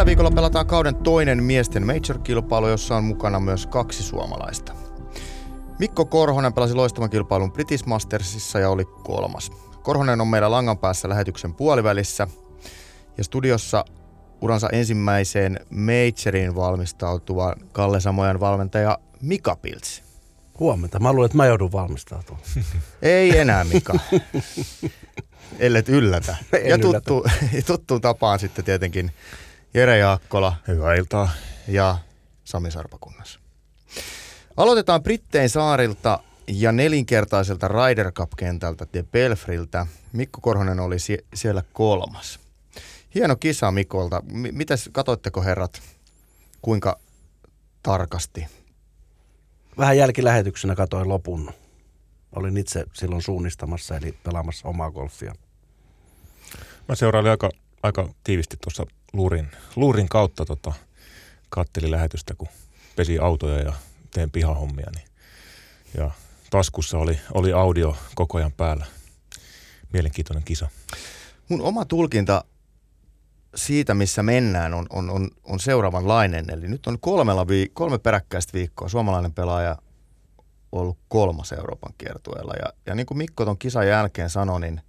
Tällä viikolla pelataan kauden toinen miesten major-kilpailu, jossa on mukana myös kaksi suomalaista. Mikko Korhonen pelasi loistavan kilpailun British Mastersissa ja oli kolmas. Korhonen on meillä langan päässä lähetyksen puolivälissä ja studiossa uransa ensimmäiseen majorin valmistautuva Kalle Samojan valmentaja Mika Piltsi. Huomenta. Mä luulen, että mä joudun valmistautumaan. Ei enää, Mika. Ellet yllätä. En ja tuttu, tuttuun tapaan sitten tietenkin Jere Jaakkola. Hyvää iltaa. Ja Sami Sarpakunnassa. Aloitetaan Brittein saarilta ja nelinkertaiselta Ryder Cup-kentältä De Belfriltä. Mikko Korhonen oli sie- siellä kolmas. Hieno kisa Mikolta. M- mitäs, katoitteko herrat, kuinka tarkasti? Vähän jälkilähetyksenä katoin lopun. Olin itse silloin suunnistamassa, eli pelaamassa omaa golfia. Mä seurailin aika, aika tiivisti tuossa luurin, luurin kautta tota, katteli lähetystä, kun pesi autoja ja teen pihahommia. Niin, ja taskussa oli, oli audio koko ajan päällä. Mielenkiintoinen kisa. Mun oma tulkinta siitä, missä mennään, on, on, on, on seuraavanlainen. Eli nyt on kolmella viik- kolme peräkkäistä viikkoa suomalainen pelaaja ollut kolmas Euroopan kiertueella. Ja, ja niin kuin Mikko ton kisan jälkeen sanoi, niin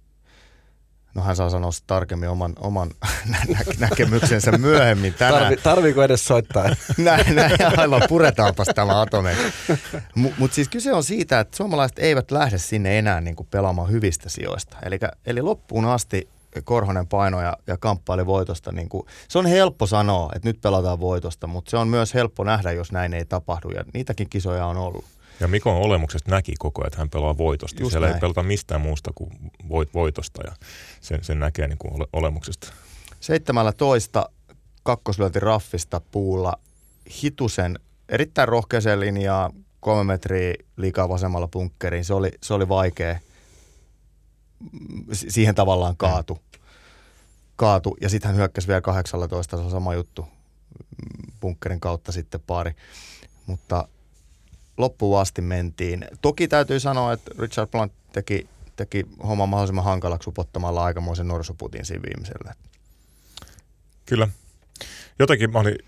no hän saa sanoa tarkemmin oman, oman nä- näkemyksensä myöhemmin tänään. Tarvi, tarviiko edes soittaa? näin, näin, aivan puretaanpas tämä atome. Mutta mut siis kyse on siitä, että suomalaiset eivät lähde sinne enää niin kuin pelaamaan hyvistä sijoista. Elikkä, eli loppuun asti Korhonen paino ja, ja kamppaili voitosta. Niin kuin, se on helppo sanoa, että nyt pelataan voitosta, mutta se on myös helppo nähdä, jos näin ei tapahdu. Ja niitäkin kisoja on ollut. Ja Mikon olemuksesta näki koko ajan, että hän pelaa voitosta. Just Siellä näin. ei pelata mistään muusta kuin voit, voitosta ja sen, sen näkee niin kuin ole, olemuksesta. 17 kakkoslyönti raffista puulla hitusen erittäin rohkeeseen linjaan, kolme metriä liikaa vasemmalla bunkkeriin. Se oli, se oli vaikea. Mm, si- Siihen tavallaan kaatu. kaatu. Ja sitten hän hyökkäsi vielä 18, se on sama juttu. Mm, Bunkkerin kautta sitten pari. Mutta loppuun asti mentiin. Toki täytyy sanoa, että Richard Blunt teki, teki homman mahdollisimman hankalaksi upottamalla aikamoisen norsuputin siinä viimeisellä. Kyllä. Jotenkin mä olin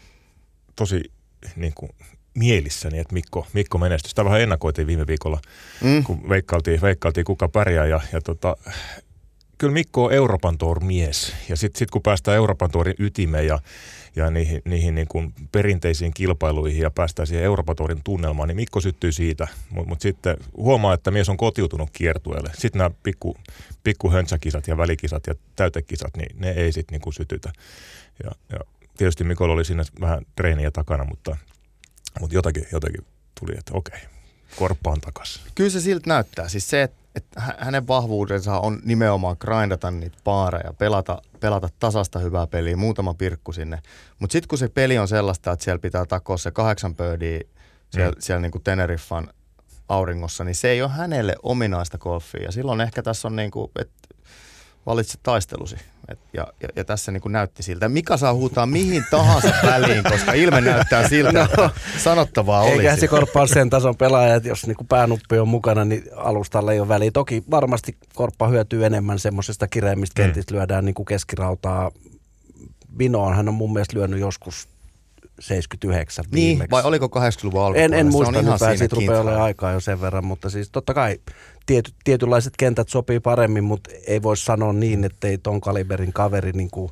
tosi niin kuin, mielissäni, että Mikko, Mikko menestyi. Sitä vähän ennakoitiin viime viikolla, Mm. kun veikkailtiin, veikkailtiin kuka pärjää. Ja, ja tota, kyllä Mikko on Euroopan mies. Ja sitten sit kun päästään Euroopan Tourin ytimeen ja, ja niihin, niihin niin kuin perinteisiin kilpailuihin ja päästään siihen Euroopan Tourin tunnelmaan, niin Mikko syttyy siitä. Mutta mut sitten huomaa, että mies on kotiutunut kiertueelle. Sitten nämä pikku, pikku höntsäkisat ja välikisat ja täytekisat, niin ne ei sitten niin kuin sytytä. Ja, ja tietysti Mikolla oli siinä vähän treeniä takana, mutta, mutta jotakin, jotakin tuli, että okei, korppaan takaisin. Kyllä se siltä näyttää. Siis se, että, että hä- hänen vahvuudensa on nimenomaan grindata niitä paareja, pelata, pelata tasasta hyvää peliä, muutama pirkku sinne. Mutta sitten kun se peli on sellaista, että siellä pitää takoa se kahdeksan pöydiä siellä, mm. siellä niin kuin Teneriffan auringossa, niin se ei ole hänelle ominaista golfia. Ja silloin ehkä tässä on niin kuin, että valitse taistelusi. Et, ja, ja, ja, tässä niin kuin näytti siltä. Mika saa huutaa mihin tahansa väliin, koska ilme näyttää siltä, että sanottavaa olisi. Eiköhän se korppaa sen tason pelaaja, että jos niinku päänuppi on mukana, niin alustalla ei ole väliä. Toki varmasti korppa hyötyy enemmän semmoisesta kireimmistä Mm. kentistä, lyödään niinku keskirautaa. Vinoon hän on mun mielestä lyönyt joskus 79 Niin, viimeksi. vai oliko 80-luvun En, alkupuolella? en Se muista on ihan hyvää, siinä siitä rupeaa olemaan aikaa jo sen verran, mutta siis totta kai tiety, tietynlaiset kentät sopii paremmin, mutta ei voi sanoa niin, että ei ton kaliberin kaveri niin kuin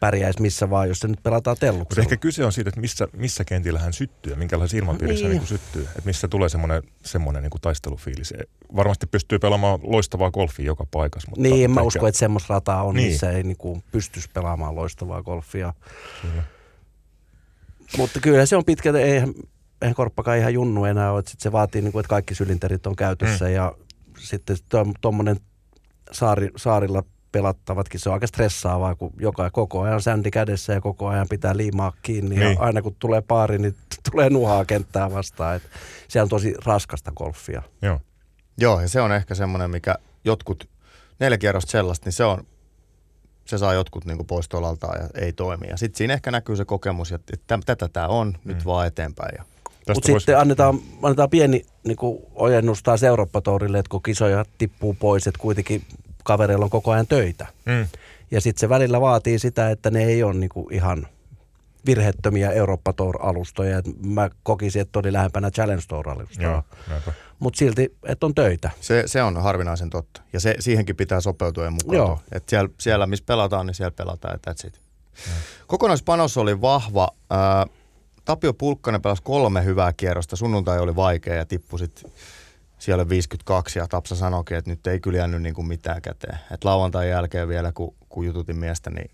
pärjäisi missä vaan, jos se nyt pelataan Mutta telluksella. ehkä kyse on siitä, että missä, missä kentillä hän syttyy ja minkälaisessa ilmapiirissä Niin. niin. hän niin syttyy. Että missä tulee semmoinen, semmoinen niin kuin taistelufiilis. Varmasti pystyy pelaamaan loistavaa golfia joka paikassa. Mutta Niin, en mä usko, että semmoista rataa on, Niin. missä ei niinku pystyisi pelaamaan loistavaa golfia. Kyllä. Mutta kyllä se on pitkä, eihän, eihän korppakaan ihan junnu enää ole, että sit se vaatii, niinku, että kaikki sylinterit on käytössä Mm. ja sitten tuommoinen saari, saarilla pelattavatkin, se on aika stressaavaa, kun joka, koko ajan sändi kädessä ja koko ajan pitää liimaa kiinni ja Niin. aina kun tulee paari, niin tulee nuhaa kenttää vastaan. Et se on tosi raskasta golfia. Joo. Joo, ja se on ehkä semmoinen, mikä jotkut, neljä kierrosta sellaista, niin se on, se saa jotkut niin pois tolaltaan ja ei toimi. Ja sitten siinä ehkä näkyy se kokemus, että tätä tämä on, nyt Mm. vaan eteenpäin. Ja Mutta sitten annetaan, annetaan pieni niin ojennus taas Eurooppa-tourille, että kun kisoja tippuu pois, että kuitenkin kavereilla on koko ajan töitä. Mm. Ja sitten se välillä vaatii sitä, että ne ei ole niin ihan virhettömiä Eurooppa Tour-alustoja. Et mä kokisin, että oli lähempänä Challenge Tour-alustoja. Joo. Mutta silti, että on töitä. Se, se on harvinaisen totta. Ja se, siihenkin pitää sopeutua ja mukaan. Joo. Et siellä, siellä, missä pelataan, niin siellä pelataan ja that's it. Kokonaispanos oli vahva. Ää, Tapio Pulkkanen pelasi kolme hyvää kierrosta. Sunnuntai oli vaikea ja tippui sit siellä 52 ja Tapsa sanoikin, että nyt ei kyllä jäänyt niin kuin mitään käteen. Et lauantain jälkeen vielä, kun, kun jututin miestä, niin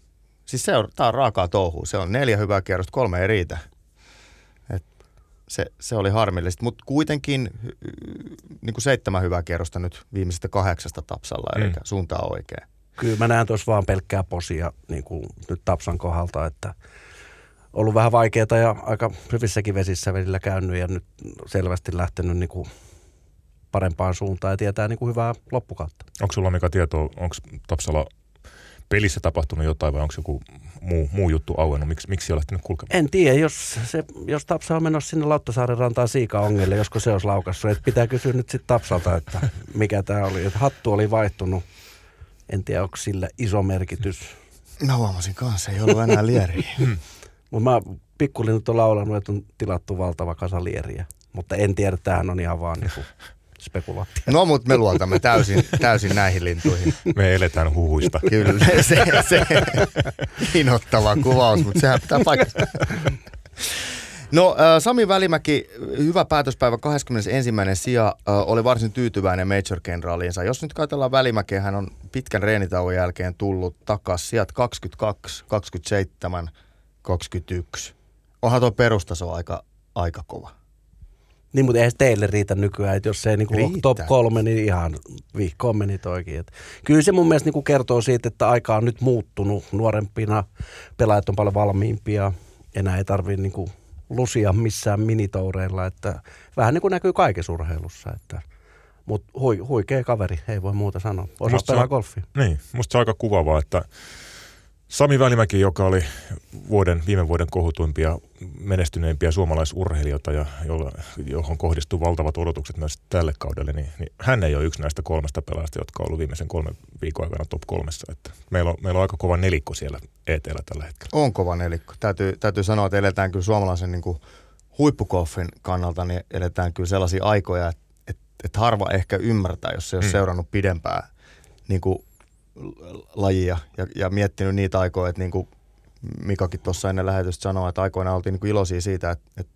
siis se on, tää on raakaa touhua. Se on neljä hyvää kierrosta, kolme ei riitä. Se, se oli harmillista, mutta kuitenkin niin kuin seitsemän hyvää kierrosta nyt viimeisestä kahdeksasta Tapsalla, eli Mm. suunta on oikein. Kyllä mä näen tuossa vaan pelkkää posia niin kuin nyt Tapsan kohdalta, että ollut vähän vaikeaa ja aika hyvissäkin vesissä välillä käynyt ja nyt selvästi lähtenyt niin kuin parempaan suuntaan ja tietää niin kuin hyvää loppukautta. Onko sulla Mika tietoa, onko Tapsalla pelissä tapahtunut jotain vai onko joku muu, muu juttu auennut? Miksi, miksi ei ole lähtenyt kulkemaan? En tiedä, jos, se, jos Tapsa on menossa sinne Lauttasaaren rantaan Siika-ongelle, josko se olisi laukassut. Et pitää kysyä nyt sitten Tapsalta, että mikä tämä oli. Et hattu oli vaihtunut. En tiedä, onko sillä iso merkitys. Mä huomasin kanssa, ei ollut enää lieriä. Mutta mä pikkulinnut on laulanut, että on tilattu valtava kasa lieriä. Mutta en tiedä, tämähän on ihan vaan niinku spekulaatio. No, mutta me luotamme täysin, täysin näihin lintuihin. Me eletään huhuista. Kyllä, se, se inhottava kuvaus, mutta sehän pitää paikkansa. No äh, Sami Välimäki, hyvä päätöspäivä 21. sija, äh, oli varsin tyytyväinen Major Generaaliinsa. Jos nyt katsellaan Välimäkeä, hän on pitkän reenitauon jälkeen tullut takaisin sijat 22, 27, 21. Onhan tuo perustaso aika, aika kova. Niin, mutta eihän se teille riitä nykyään, että jos se ei niinku ole Riittää. top kolme, niin ihan vihkoon meni toikin. Et kyllä se mun mielestä niinku kertoo siitä, että aika on nyt muuttunut. Nuorempina pelaajat on paljon valmiimpia. Enää ei tarvitse niinku lusia missään minitoureilla. Että vähän niin kuin näkyy kaikessa urheilussa. Että, mutta hui, huikea kaveri, ei voi muuta sanoa. Osaa pelaa golfia. Niin, musta se on aika kuvaavaa, että Sami Välimäki, joka oli vuoden, viime vuoden kohutuimpia, menestyneimpiä suomalaisurheilijoita, ja jolla, johon kohdistuu valtavat odotukset myös tälle kaudelle, niin, niin hän ei ole yksi näistä kolmesta pelaajasta, jotka on ollut viimeisen kolmen viikon aikana top kolmessa. Että meillä, on, meillä on aika kova nelikko siellä ETllä tällä hetkellä. On kova nelikko. Täytyy, täytyy sanoa, että eletään kyllä suomalaisen niin kuin huippukoffin kannalta, niin eletään kyllä sellaisia aikoja, että, että, että harva ehkä ymmärtää, jos se ei ole Mm. seurannut pidempään niin kuin lajia ja, ja miettinyt niitä aikoja, että niin kuin Mikakin tuossa ennen lähetystä sanoi, että aikoinaan oltiin niin kuin iloisia siitä, että, että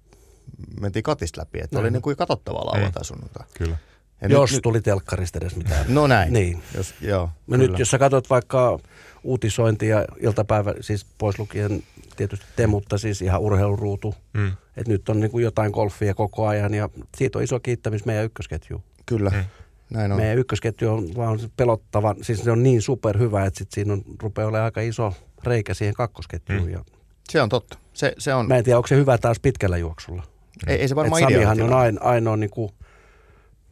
mentiin katista läpi, että oli Näin. niin kuin katsottavaa lauantai sunnuntai. Kyllä. Ja jos nyt, tuli telkkarista edes mitään. no näin. Niin. Jos, joo, No nyt jos sä katsot vaikka uutisointia iltapäivä, siis pois lukien tietysti te, mutta siis ihan urheiluruutu, Mm. että nyt on niin kuin jotain golfia koko ajan ja siitä on iso kiittämys meidän ykkösketju. Kyllä, Mm. Näin No. on. Meidän ykkösketju on vaan pelottava, siis se on niin superhyvä, että sit siinä on, rupeaa olemaan aika iso reikä siihen kakkosketjuun. Mm. Ja Se on totta. Se, se on, mä en tiedä, onko se hyvä taas pitkällä juoksulla. ei, ei se varmaan Samihan ideaalitilanne. on aino, ainoa niin kuin,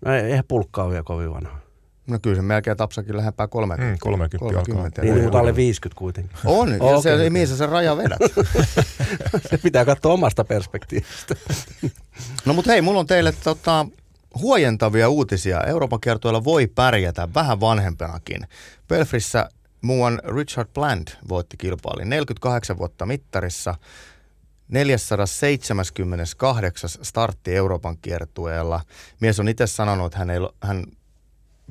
no ei- eihän pulkkaa ole vielä kovin vanha. No kyllä se melkein tapsakin lähempää 30. Mm, 30 alkaa. Niin, Voi niin mutta alle olla. 50 kuitenkin. On, ja Okei, se, mihin sä sen rajan vedät? Se pitää katsoa omasta perspektiivistä. No mutta hei, mulla on teille tota, huojentavia uutisia. Euroopan kiertueella voi pärjätä vähän vanhempenakin. Belfrissä muuan Richard Bland voitti kilpailin 48 vuotta mittarissa. 478. startti Euroopan kiertueella. Mies on itse sanonut, että hän, ei, hän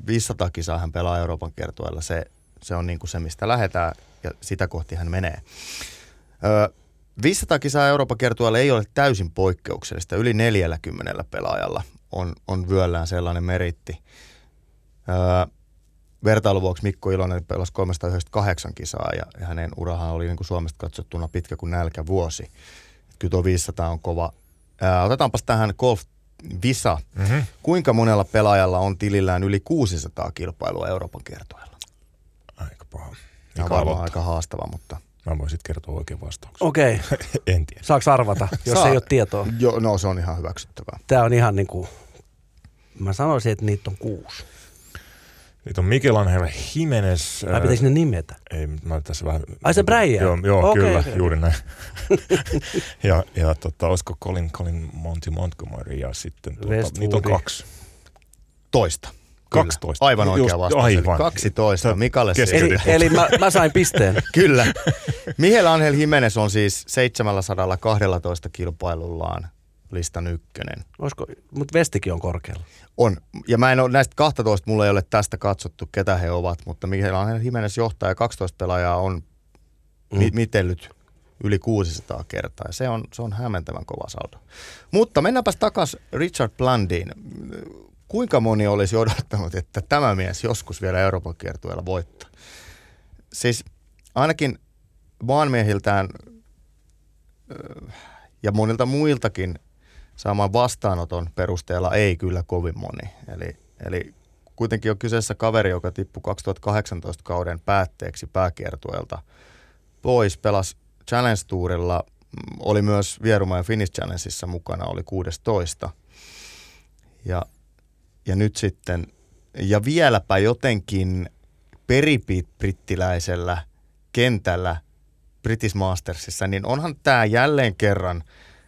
500 kisaa hän pelaa Euroopan kiertueella. Se, se on niin kuin se, mistä lähdetään ja sitä kohti hän menee. Ö, 500 kisaa Euroopan kiertueella ei ole täysin poikkeuksellista. Yli 40 pelaajalla on, on vyöllään sellainen meritti. Öö, vertailuvuoksi Mikko Ilonen pelasi 398 kisaa ja, ja hänen urahan oli niin kuin Suomesta katsottuna pitkä kuin nälkä vuosi. Kyllä tuo 500 on kova. Öö, otetaanpas tähän golf Visa. Mm-hmm. Kuinka monella pelaajalla on tilillään yli 600 kilpailua Euroopan kiertueella? Aika paha. Tämä on varmaan aika haastava, mutta... Mä voin sitten kertoa oikein vastauksen. Okei, okay. en tiedä. saaks arvata, jos Saa. ei ole tietoa? Jo, no se on ihan hyväksyttävää. Tämä on ihan niin kuin, mä sanoisin, että niitä on kuusi. Niitä on Michelangelo Jimenez. Vai pitäisikö ne nimetä? Ei, mä tässä vähän... Ai se Brian? Joo, joo Okei, kyllä, okei. juuri näin. ja ja tota, olisiko Colin, Colin Monty Montgomery ja sitten tuota, niitä on kaksi. Toista. Kyllä. 12. Aivan oikea Just- vastaus. Aivan. Eli 12. Sä Mikalle. Eli, eli mä, mä sain pisteen. Kyllä. Miguel Angel Jimenez on siis 712 kilpailullaan listan ykkönen. Olisiko, mutta Vestikin on korkealla. On. Ja mä en ole näistä 12, mulla ei ole tästä katsottu, ketä he ovat, mutta Miguel Angel Jimenez johtaa ja 12 pelaajaa on mm. mi- mitellyt yli 600 kertaa. Ja se on, se on hämmentävän kova saldo. Mutta mennäänpäs takaisin Richard Blandiin. Kuinka moni olisi odottanut, että tämä mies joskus vielä Euroopan kiertueella voittaa? Siis ainakin maanmiehiltään ja monilta muiltakin saaman vastaanoton perusteella ei kyllä kovin moni. Eli, eli kuitenkin on kyseessä kaveri, joka tippui 2018 kauden päätteeksi pääkiertueelta pois, pelasi Challenge Tourilla, oli myös Vieruma ja Finnish Challengeissa mukana, oli 16. Ja, ja nyt sitten, ja vieläpä jotenkin peribrittiläisellä kentällä British Mastersissa, niin onhan tämä jälleen kerran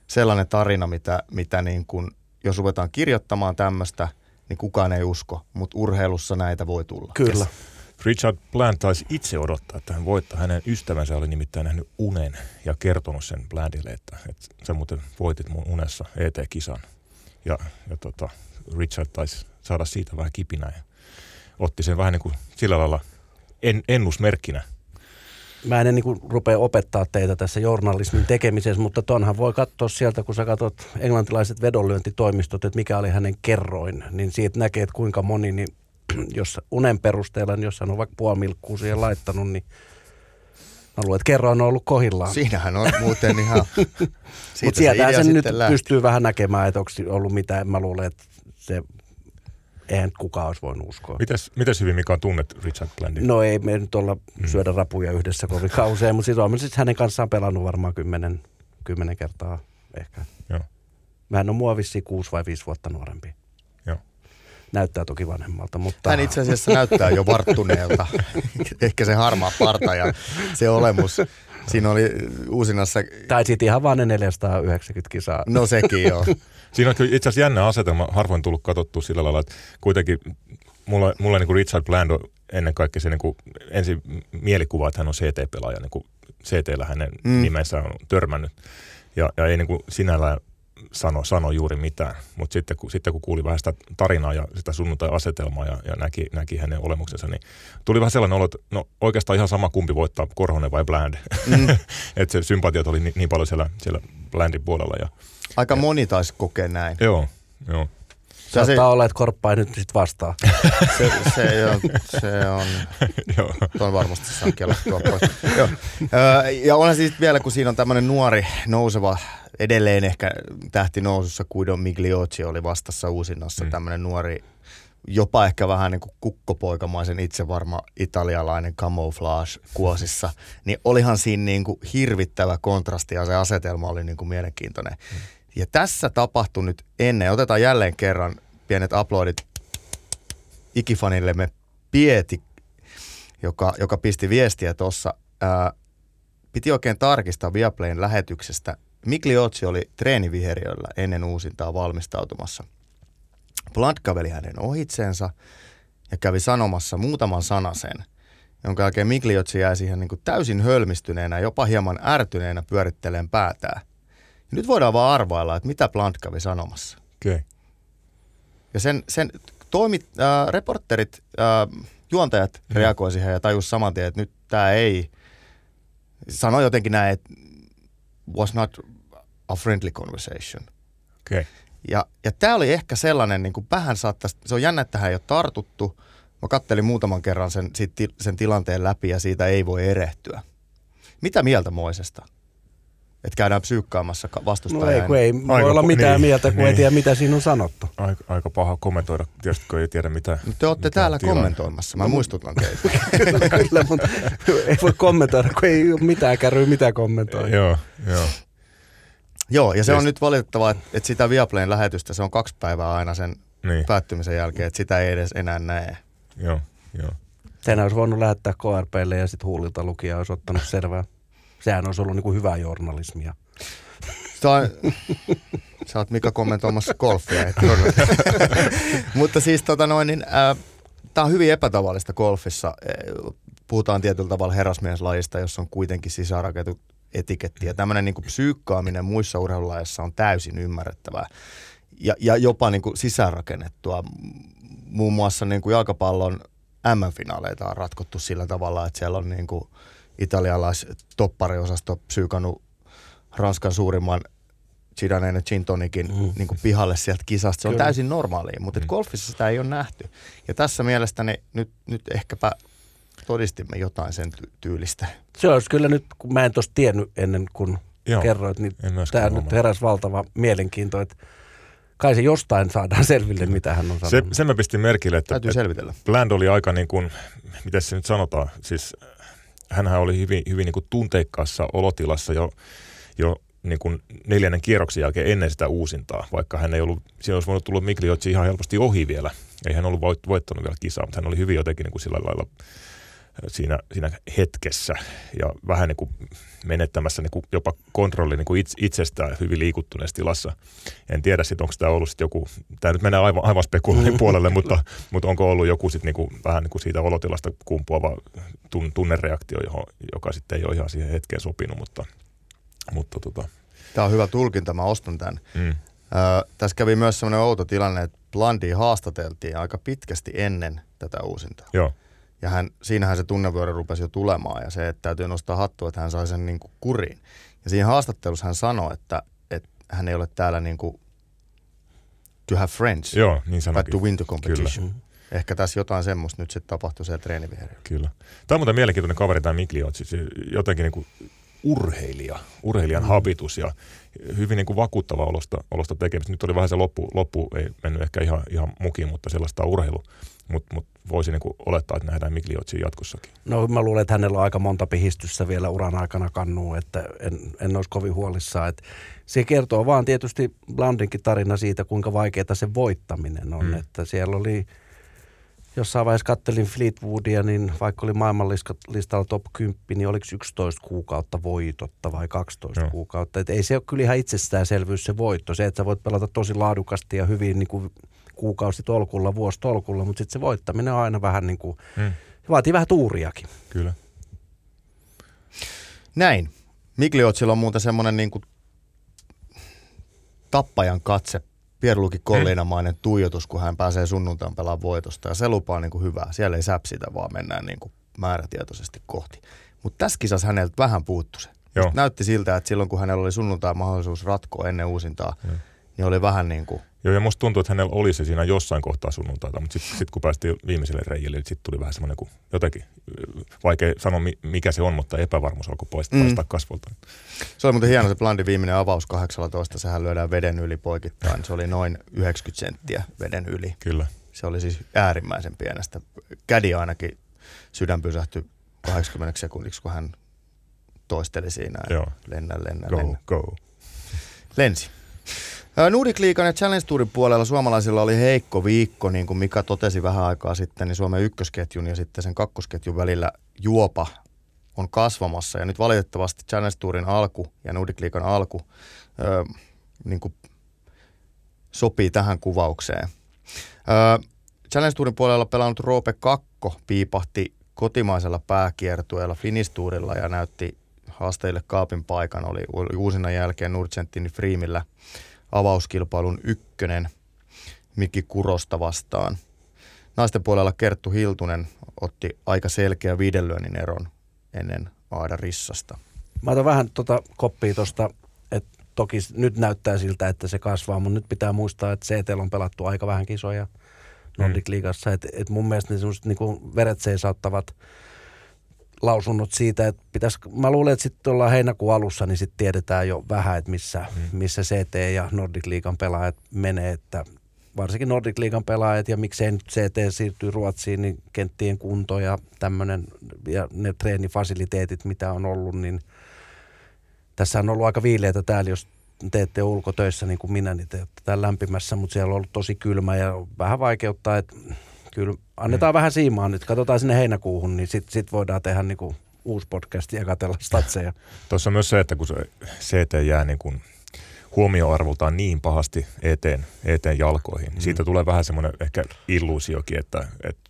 sellainen tarina, mitä, mitä niin kun, jos ruvetaan kirjoittamaan tämmöistä, niin kukaan ei usko, mutta urheilussa näitä voi tulla. Kyllä. Richard Bland taisi itse odottaa, että hän voittaa. Hänen ystävänsä oli nimittäin nähnyt unen ja kertonut sen Blandille, että, että sä muuten voitit mun unessa ET-kisan. Ja, ja tota, Richard taisi saada siitä vähän kipinää ja otti sen vähän niin kuin sillä lailla en, ennusmerkkinä. Mä en niin kuin rupea opettaa teitä tässä journalismin tekemisessä, mutta tonhan voi katsoa sieltä, kun sä katsot englantilaiset vedonlyöntitoimistot, että mikä oli hänen kerroin, niin siitä näkee, että kuinka moni, niin jos unen perusteella, niin jos hän on vaikka puoli milkkuu siihen laittanut, niin mä luulen, että kerroin on ollut kohillaan. Siinähän on muuten ihan... Mutta se sieltähän idea sen nyt lähti. pystyy vähän näkemään, että onko ollut mitään. Mä luulen, että se eihän kukaan olisi voinut uskoa. Mites, mites hyvin Mika tunnet Richard Blandin? No ei me nyt olla syödä rapuja yhdessä kovin usein, mutta siis olen siis hänen kanssaan pelannut varmaan kymmenen, kymmenen kertaa ehkä. Joo. Mä en ole mua vissiin kuusi vai viisi vuotta nuorempi. Joo. Näyttää toki vanhemmalta, mutta... Hän itse asiassa näyttää jo varttuneelta. Ehkä se harmaa parta ja se olemus. Siinä oli uusinnassa, Tai sitten ihan vaan ne 490 kisaa. no sekin joo. Siinä on kyllä itse asiassa jännä asetelma, harvoin tullut katsottua sillä lailla, että kuitenkin mulla, mulla niin kuin Richard Bland on ennen kaikkea se niin kuin ensin mielikuva, että hän on CT-pelaaja, niin kuin CTllä hänen Mm. mm. nimensä on törmännyt. Ja, ja ei niin kuin sinällään sano, sano juuri mitään, mutta sitten kun, sitten kun kuuli vähän sitä tarinaa ja sitä sunnuntai-asetelmaa ja, ja näki, näki hänen olemuksensa, niin tuli vähän sellainen olo, että no oikeastaan ihan sama kumpi voittaa, Korhonen vai Bland. Mm. että se sympatiat oli niin, niin paljon siellä, siellä Blandin puolella. Ja, Aika moni taisi kokea näin. joo, joo. Saattaa se- olla, että korppa ei nyt sit vastaa. Se, se, on, se on, joo. tuon varmasti saa kellattua pois. Joo. Ja onhan siis vielä, kun siinä on tämmöinen nuori, nouseva, edelleen ehkä tähti nousussa, Guido Migliocci oli vastassa uusinnassa, mm. Mm. tämmöinen nuori, jopa ehkä vähän niin kuin kukkopoikamaisen itsevarma italialainen camouflage kuosissa, niin olihan siinä niin kuin hirvittävä kontrasti ja se asetelma oli niin kuin mielenkiintoinen. Mm. Ja tässä tapahtui nyt ennen, otetaan jälleen kerran pienet aplodit ikifanillemme Pieti, joka, joka pisti viestiä tuossa. Piti oikein tarkistaa Viaplayn lähetyksestä. Migliocci oli treeniviheriöllä ennen uusintaa valmistautumassa. Blunt käveli hänen ohitseensa ja kävi sanomassa muutaman sanasen, jonka jälkeen Migliocci jäi siihen niin kuin täysin hölmistyneenä, jopa hieman ärtyneenä pyöritteleen päätään. Ja nyt voidaan vaan arvailla, että mitä Blunt kävi sanomassa. Okay. Ja sen, sen toimit, äh, reporterit, äh, juontajat mm. reagoi siihen ja tajus saman tien, että nyt tämä ei, sano jotenkin näin, että was not a friendly conversation. Okay. Ja, ja tämä oli ehkä sellainen, niin kuin vähän saattaisi, se on jännä, että tähän ei ole tartuttu. Mä kattelin muutaman kerran sen, sen tilanteen läpi ja siitä ei voi erehtyä. Mitä mieltä Moisesta? Että käydään psyykkaamassa ka- No vastustajaa. ei, kun ei voi Aika olla po- mitään niin, mieltä, kun ei niin. tiedä, mitä siinä on sanottu. Aika, aika paha kommentoida, tietysti kun ei tiedä mitä. Mutta te olette täällä tilanne. kommentoimassa, mä muistutan teitä. kyllä, kyllä, mutta ei voi kommentoida, kun ei ole mitään kärryä, mitä kommentoida. Joo, joo. Joo, ja se on nyt valitettavaa, että, että sitä Viaplayn lähetystä, se on kaksi päivää aina sen Niin, päättymisen jälkeen, että sitä ei edes enää näe. joo, joo. Sen olisi voinut lähettää KRPlle ja sitten huulilta lukija olisi ottanut selvää. Sehän olisi ollut niin kuin hyvää journalismia. Toi, sä oot Mika kommentoimassa golfia. Mutta siis tota noin, niin, äh, tää on hyvin epätavallista golfissa. Puhutaan tietyllä tavalla herrasmieslajista, jossa on kuitenkin sisäänrakennettu etiketti. Ja tämmöinen niin psyykkaaminen muissa urheilulajeissa on täysin ymmärrettävää. Ja, ja jopa niin kuin sisäänrakennettua. Muun muassa niin kuin jalkapallon M-finaaleita on ratkottu sillä tavalla, että siellä on niin kuin italialais toppariosasto psyykannut Ranskan suurimman Zidaneen ja Gin Tonicin mm. niin kuin pihalle sieltä kisasta. Se on Kyllä. täysin normaalia, mutta mm. golfissa sitä ei ole nähty. Ja tässä mielestäni nyt, nyt ehkäpä todistimme jotain sen ty- tyylistä. Se olisi kyllä nyt, kun mä en tuosta tiennyt ennen kuin Joo, kerroit, niin tämä nyt heräsi valtava mielenkiinto, että kai se jostain saadaan selville, mitä hän on Se, sanonut. sen mä pistin merkille, että, Täytyy että selvitellä. Bland oli aika niin kuin, miten se nyt sanotaan, siis hänhän oli hyvin, hyvin niin kuin tunteikkaassa olotilassa jo, jo niin kuin neljännen kierroksen jälkeen ennen sitä uusintaa, vaikka hän ei ollut, siinä olisi voinut tulla Migliocci ihan helposti ohi vielä. Ei hän ollut voit- voittanut vielä kisaa, mutta hän oli hyvin jotenkin niin kuin sillä lailla siinä, siinä hetkessä ja vähän niin kuin menettämässä niin kuin jopa kontrolli niin kuin itse, itsestään hyvin liikuttuneessa tilassa. En tiedä sitten, onko tämä ollut sitten joku, tämä nyt menee aivan, aivan spekuloinnin puolelle, mutta, mutta onko ollut joku sitten niin kuin, vähän niin kuin siitä olotilasta kumpuava tun, tunnereaktio, johon, joka sitten ei ole ihan siihen hetkeen sopinut, mutta, mutta tota, Tämä on hyvä tulkinta, mä ostan tämän. mm, Öö, tässä kävi myös semmoinen outo tilanne, että Blandia haastateltiin aika pitkästi ennen tätä uusintaa. joo, Ja hän, siinähän se tunnevyöry rupesi jo tulemaan ja se, että täytyy nostaa hattua, että hän sai sen niin kuin kuriin. Ja siinä haastattelussa hän sanoi, että, että hän ei ole täällä niin kuin to have friends, joo, niin but to win the competition. Mhm. Ehkä tässä jotain semmoista nyt sitten tapahtui siellä treeniviherillä. Kyllä. Tämä on muuten mielenkiintoinen kaveri tämä Migliocci, se jotenkin niin kuin urheilija, urheilijan mm. habitus ja hyvin niin kuin vakuuttava olosta, olosta tekemistä. Nyt oli vähän se loppu, loppu ei mennyt ehkä ihan, ihan mukiin, mutta sellaista urheilu. Mutta mut voisi niin olettaa, että nähdään Migliocci jatkossakin. No mä luulen, että hänellä on aika monta pihistystä vielä uran aikana kannuu, että en, en olisi kovin huolissaan. Että se kertoo vaan tietysti Blandinkin tarina siitä, kuinka vaikeaa se voittaminen on. Mm. Että siellä oli, jossain vaiheessa kattelin Fleetwoodia, niin vaikka oli maailmanlistalla top 10, niin oliko 11 kuukautta voitotta vai 12 Joo. Joo. kuukautta. Et ei se ole kyllä ihan itsestäänselvyys se voitto. Se, että sä voit pelata tosi laadukasti ja hyvin niin kuin kuukausi tolkulla, vuosi tolkulla, mutta sitten se voittaminen on aina vähän niin kuin, Mm. vaatii vähän tuuriakin. Kyllä. Näin. Migliotsilla on muuten semmoinen niin kuin tappajan katse, Pierluki Kollinamainen tuijotus, kun hän pääsee sunnuntain pelaamaan voitosta. Ja se lupaa niin kuin hyvää. Siellä ei säpsitä, vaan mennään niin kuin määrätietoisesti kohti. Mutta tässä kisassa häneltä vähän puuttu se. Joo. Näytti siltä, että silloin kun hänellä oli sunnuntai mahdollisuus ratkoa ennen uusintaa, Joo. Niin oli vähän niin kuin, Joo, ja musta tuntuu, että hänellä oli se siinä jossain kohtaa sunnuntaita, mutta sitten sit kun päästiin viimeiselle reijille, niin sitten tuli vähän semmoinen kuin jotenkin, ö, vaikea sanoa mi- mikä se on, mutta epävarmuus alkoi poistaa, Mm. kasvolta. se oli muuten hieno se Blandin viimeinen avaus 18, sehän lyödään veden yli poikittain. Se oli noin 90 senttiä veden yli. Kyllä. Se oli siis äärimmäisen pienestä. Kädi ainakin sydän pysähtyi 80 sekunniksi, kun hän toisteli siinä. Joo. Lennä, lennä, Go, lennä. go. Lensi. Nordic Liigan ja Challenge Tourin puolella suomalaisilla oli heikko viikko, niin kuin Mika totesi vähän aikaa sitten, niin Suomen ykkösketjun ja sitten sen kakkosketjun välillä juopa on kasvamassa. Ja nyt valitettavasti Challenge Tourin alku ja Nordic Liigan alku ö, niin kuin sopii tähän kuvaukseen. Ö, Challenge Tourin puolella pelannut Roope Kakko piipahti kotimaisella pääkiertueella Finistuurilla ja näytti haasteille kaapin paikan. Oli, uusinnan jälkeen Nurtsentin Freemillä avauskilpailun ykkönen Mikki Kurosta vastaan. Naisten puolella Kerttu Hiltunen otti aika selkeä viidenlyönnin eron ennen Aada Rissasta. Mä otan vähän tota koppia tuosta, että toki nyt näyttää siltä, että se kasvaa, mutta nyt pitää muistaa, että CT on pelattu aika vähän kisoja Nordic Liigassa. Et, et mun mielestä ne semmoiset niinku veret seisauttavat lausunnot siitä, että pitäisi, mä luulen, että sitten ollaan heinäkuun alussa, niin sitten tiedetään jo vähän, että missä, missä CT ja Nordic Liigan pelaajat menee, että varsinkin Nordic Liigan pelaajat ja miksei nyt CT siirtyy Ruotsiin, niin kenttien kunto ja tämmöinen ja ne treenifasiliteetit, mitä on ollut, niin tässä on ollut aika viileitä täällä, jos teette ulkotöissä niin kuin minä, niin te olette täällä lämpimässä, mutta siellä on ollut tosi kylmä ja vähän vaikeuttaa, että kyllä annetaan mm. vähän siimaa nyt, katsotaan sinne heinäkuuhun, niin sitten sit voidaan tehdä niin kuin uusi podcast ja katsella statseja. Tuossa on myös se, että kun se CT jää niin kuin huomioarvoltaan niin pahasti eteen, eteen jalkoihin. Mm. Siitä tulee vähän semmoinen ehkä illuusiokin, että, että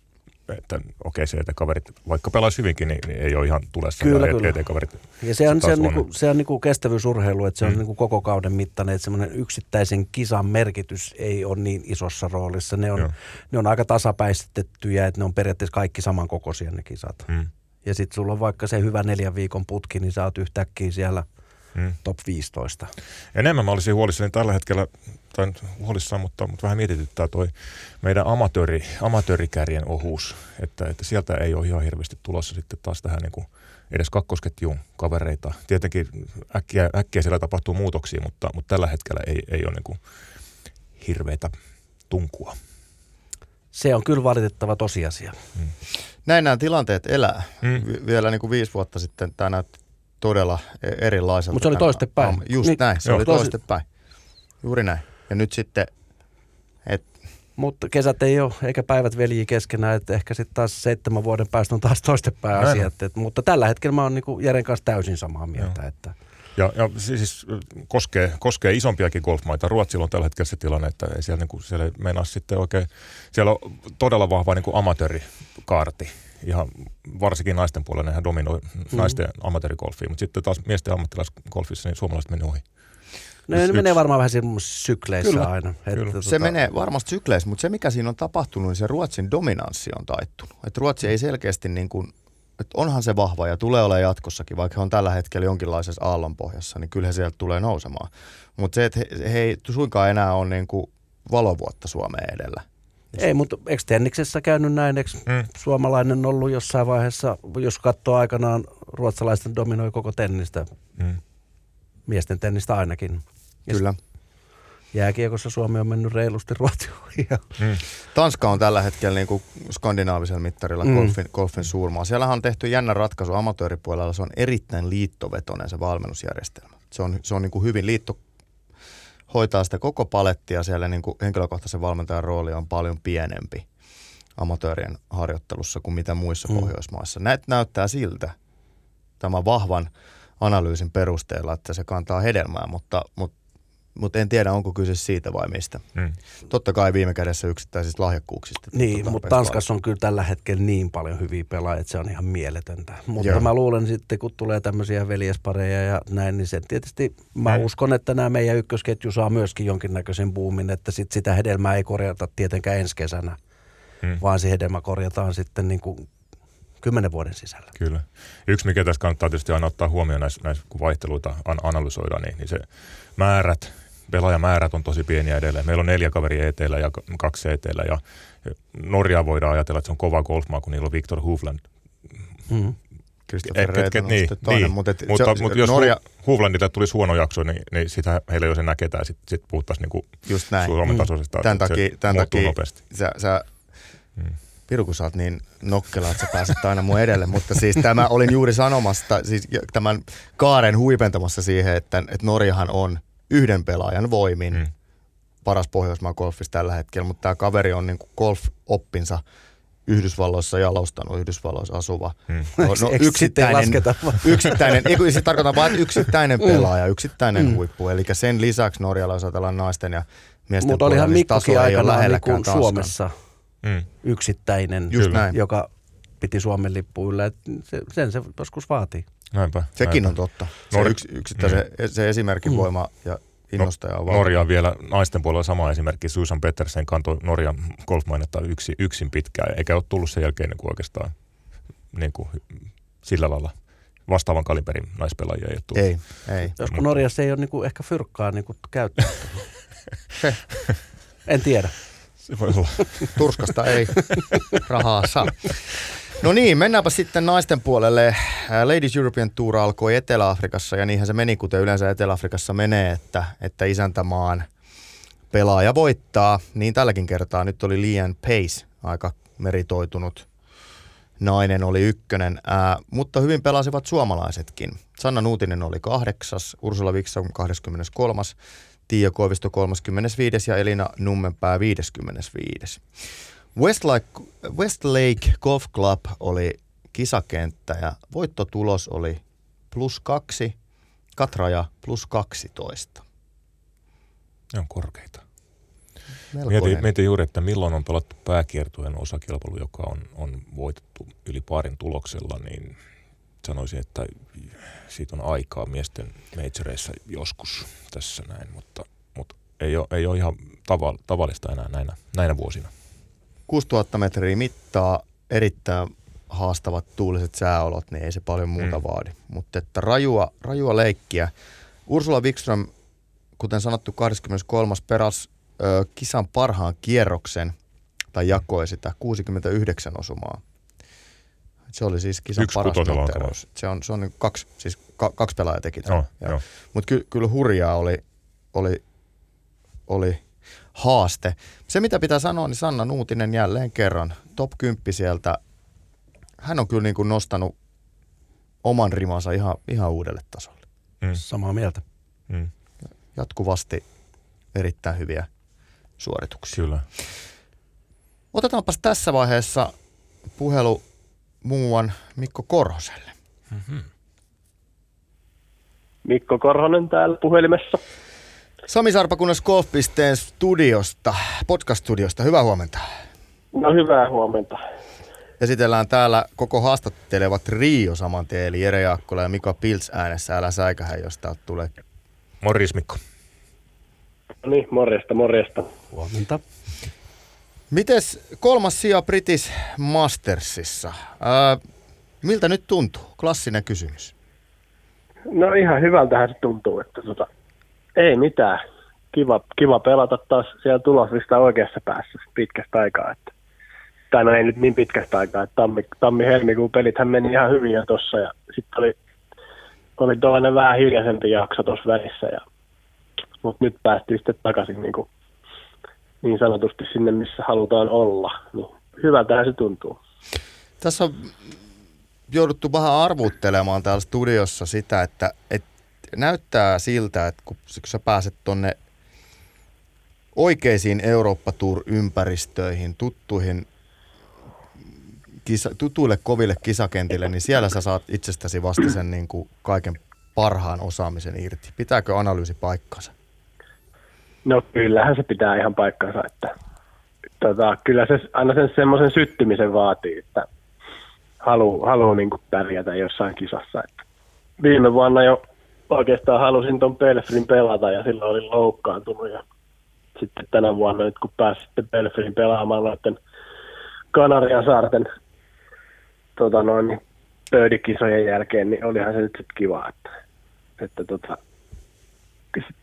että okei se kaverit, vaikka pelaisi hyvinkin, niin, niin ei ole ihan tulessa kyllä, kyllä. eteen kaverit. Ja se on, se on, on. Niinku, se on niinku kestävyysurheilu, että se on mm. niinku koko kauden mittainen, että semmoinen yksittäisen kisan merkitys ei ole niin isossa roolissa. Ne on, ne on aika tasapäistettyjä, että ne on periaatteessa kaikki samankokoisia ne kisat. Mm. Ja sitten sulla on vaikka se hyvä neljän viikon putki, niin sä oot yhtäkkiä siellä mm. top 15. Enemmän mä olisin huolissani tällä hetkellä, tai huolissaan, mutta, mutta vähän mietityttää toi meidän amatööri, amatöörikärjen ohuus, että, että sieltä ei ole ihan hirveästi tulossa sitten taas tähän niin kuin edes kakkosketjuun kavereita. Tietenkin äkkiä, äkkiä siellä tapahtuu muutoksia, mutta, mutta tällä hetkellä ei, ei ole niin kuin hirveitä tunkua. Se on kyllä valitettava tosiasia. Hmm. Näin nämä tilanteet elää. Hmm. Vielä niin kuin viisi vuotta sitten tämä näytti todella e- erilaiselta. Mutta se oli toistepäin. Just niin, näin, se joo, oli toistepäin. Juuri näin. Ja nyt sitten, et... Mutta kesät ei ole, eikä päivät veljiä keskenään, että ehkä sitten taas seitsemän vuoden päästä on taas toistepäin asiat. Et, mutta tällä hetkellä mä oon niinku Jeren kanssa täysin samaa mieltä. Että... Ja, ja siis koskee, koskee isompiakin golfmaita. Ruotsilla on tällä hetkellä se tilanne, että ei siellä, niin kuin, siellä ei meinaa sitten oikein, siellä on todella vahva niin kuin amatöörikaarti ihan varsinkin naisten puolella nehän dominoi mm. naisten amatöörigolfia, mutta sitten taas miesten ammattilaisgolfissa niin suomalaiset menee ohi. No ne menee varmaan vähän sykleissä kyllä, aina. Että kyllä. Tota... Se menee varmasti sykleissä, mutta se mikä siinä on tapahtunut, niin se Ruotsin dominanssi on taittunut. Että Ruotsi ei selkeästi niin kuin, että onhan se vahva ja tulee olemaan jatkossakin, vaikka he on tällä hetkellä jonkinlaisessa aallonpohjassa, niin kyllä he sieltä tulee nousemaan. Mutta se, että he, he ei suinkaan enää ole niin kuin valovuotta Suomeen edellä. Ei, mutta eikö tenniksessä käynyt näin? Eikö mm. suomalainen ollut jossain vaiheessa, jos katsoo aikanaan, ruotsalaisten dominoi koko tennistä. Mm. Miesten tennistä ainakin. Ja Kyllä. Jääkiekossa Suomi on mennyt reilusti Ruotsin mm. Tanska on tällä hetkellä niin kuin skandinaavisella mittarilla mm. golfin, golfin suurmaa. Siellähän on tehty jännä ratkaisu amatööripuolella. Se on erittäin liittovetoinen se valmennusjärjestelmä. Se on, se on niin kuin hyvin liitto, hoitaa sitä koko palettia siellä niin kuin henkilökohtaisen valmentajan rooli on paljon pienempi amatöörien harjoittelussa kuin mitä muissa mm. Pohjoismaissa. Näet näyttää siltä tämän vahvan analyysin perusteella, että se kantaa hedelmää, mutta, mutta mutta en tiedä, onko kyse siitä vai mistä. Hmm. Totta kai viime kädessä yksittäisistä lahjakkuuksista. Niin, mutta Tanskassa on kyllä tällä hetkellä niin paljon hyviä pelaajia, että se on ihan mieletöntä. Mutta Joo. mä luulen sitten, kun tulee tämmöisiä veljespareja ja näin, niin se tietysti, mä hmm. uskon, että nämä meidän ykkösketju saa myöskin jonkinnäköisen boomin, että sit sitä hedelmää ei korjata tietenkään ensi kesänä, hmm. vaan se hedelmä korjataan sitten niin kuin kymmenen vuoden sisällä. Kyllä. Yksi, mikä tässä kannattaa tietysti aina ottaa huomioon näissä, näissä kun vaihteluita analysoidaan, niin, niin se määrät, pelaajamäärät on tosi pieniä edelleen. Meillä on neljä kaveria etelä ja kaksi etelä ja Norja voidaan ajatella, että se on kova golfmaa, kun niillä on Victor Hovland. Mm. Christopher et, et, niin, toinen, niin. Mutta, et, mutta, se, mutta jos Norja... Hovlandille tulisi huono jakso, niin, niin sitä heillä jo se näketään, sitten sit puhuttaisiin niin Just näin. Suomen mm. tasoisesta. Tämän takia, tämän takia nopeasti. Sä, sä, mm. Piru, kun sä oot niin nokkela, että sä pääset aina mun edelle, mutta siis tämä olin juuri sanomasta, siis tämän kaaren huipentamassa siihen, että, että Norjahan on – yhden pelaajan voimin mm. paras Pohjoismaa golfissa tällä hetkellä, mutta tämä kaveri on niin golf-oppinsa Yhdysvalloissa jalostanut, Yhdysvalloissa asuva. Hmm. No, no, yksittäinen, yksittäinen, ei se tarkoittaa vain yksittäinen mm. pelaaja, yksittäinen mm. huippu. Eli sen lisäksi Norjalla jos ajatellaan naisten ja miesten Mutta olihan niin Mikkokin aikanaan niin Suomessa mm. yksittäinen, Just näin. joka piti Suomen lippu yllä. sen se joskus vaatii. Näinpä. Sekin näinpä. on totta. Se, Nor- yksi, yksittäisen, mm. se esimerkin mm. voima ja innostaja on no, Norja on vielä naisten puolella sama esimerkki. Susan Pettersen kantoi Norjan golfmainetta yksi, yksin pitkään, eikä ole tullut sen jälkeen niin kuin oikeastaan niin kuin, sillä lailla vastaavan kaliberin naispelaajia ei ole tullut. Ei, ei. Joskus Norjassa ei ole niin kuin ehkä fyrkkaa niin käyttää. en tiedä. Se voi olla. Turskasta ei rahaa saa. No niin, mennäänpä sitten naisten puolelle. Äh, Ladies European Tour alkoi Etelä-Afrikassa ja niinhän se meni, kuten yleensä Etelä-Afrikassa menee, että, että isäntämaan pelaaja voittaa. Niin tälläkin kertaa nyt oli Lian Pace, aika meritoitunut nainen oli ykkönen, ää, mutta hyvin pelasivat suomalaisetkin. Sanna Nuutinen oli kahdeksas, Ursula Viksa 23. Tiia Koivisto 35. ja Elina Nummenpää 55. Westlake, Westlake Golf Club oli kisakenttä ja voittotulos oli plus kaksi, Katraja plus 12. Ne on korkeita. Melkoinen. Mietin, mietin juuri, että milloin on pelattu pääkiertueen osakilpailu, joka on, on voitettu yli parin tuloksella, niin sanoisin, että siitä on aikaa miesten majoreissa joskus tässä näin, mutta, mutta ei, ole, ei ole ihan tava, tavallista enää näinä, näinä vuosina. 6000 metriä mittaa, erittäin haastavat tuuliset sääolot, niin ei se paljon muuta mm. vaadi. Mutta että rajua, rajua leikkiä. Ursula Wikström, kuten sanottu, 23. peras ö, kisan parhaan kierroksen, tai jakoi sitä 69 osumaa. Se oli siis kisan Yksi paras noteraus. Se on, se on niin kaksi, siis ka, kaksi pelaajaa teki tämän. Joo. Mutta ky, kyllä hurjaa oli, oli, oli haaste. Se mitä pitää sanoa, niin Sanna Nuutinen jälleen kerran, top 10 sieltä. Hän on kyllä niin kuin nostanut oman rimansa ihan, ihan uudelle tasolle. Mm, Samaa mieltä. mm, Jatkuvasti erittäin hyviä suorituksia. kyllä. Otetaanpas tässä vaiheessa puhelu muuan Mikko Korhoselle. Mikko Korhonen täällä puhelimessa. Sami Sarpakunnas Golf.pisteen studiosta, podcast-studiosta. Hyvää huomenta. No hyvää huomenta. Esitellään täällä koko haastatteleva trio saman tien, eli Jere Jaakkola ja Mika Pils äänessä. Älä säikähä, jos täältä tulee. Morris Mikko. No niin, morjesta, morjesta. Huomenta. Mites kolmas sija British Mastersissa? Ää, miltä nyt tuntuu? Klassinen kysymys. No ihan hyvältähän se tuntuu, että tota, ei mitään. Kiva, kiva pelata taas siellä tuloslista oikeassa päässä pitkästä aikaa. Että, tai no ei nyt niin pitkästä aikaa, että tammi, tammi-helmikuun pelithän meni ihan hyvin jo tossa ja sitten oli, oli tuollainen vähän hiljaisempi jakso tuossa välissä. Ja, mutta nyt päästiin sitten takaisin niin, kuin, niin sanotusti sinne, missä halutaan olla. Niin hyvältähän se tuntuu. Tässä on jouduttu vähän arvuuttelemaan täällä studiossa sitä, että, että näyttää siltä, että kun, kun sä pääset tonne oikeisiin Eurooppa Tour-ympäristöihin, tuttuihin kisa, tutuille koville kisakentille, niin siellä sä saat itsestäsi vasta sen niin kuin kaiken parhaan osaamisen irti. Pitääkö analyysi paikkansa? No kyllähän se pitää ihan paikkansa, että tota, kyllä se aina sen semmoisen syttymisen vaatii, että haluaa haluu niin pärjätä jossain kisassa. Että viime vuonna jo oikeastaan halusin ton Pelfrin pelata ja silloin olin loukkaantunut ja sitten tänä vuonna nyt kun pääsin sitten Pelfrin pelaamaan noiden Kanarian saarten tota noin, niin pöydikisojen jälkeen, niin olihan se nyt sitten kiva, että, että tota,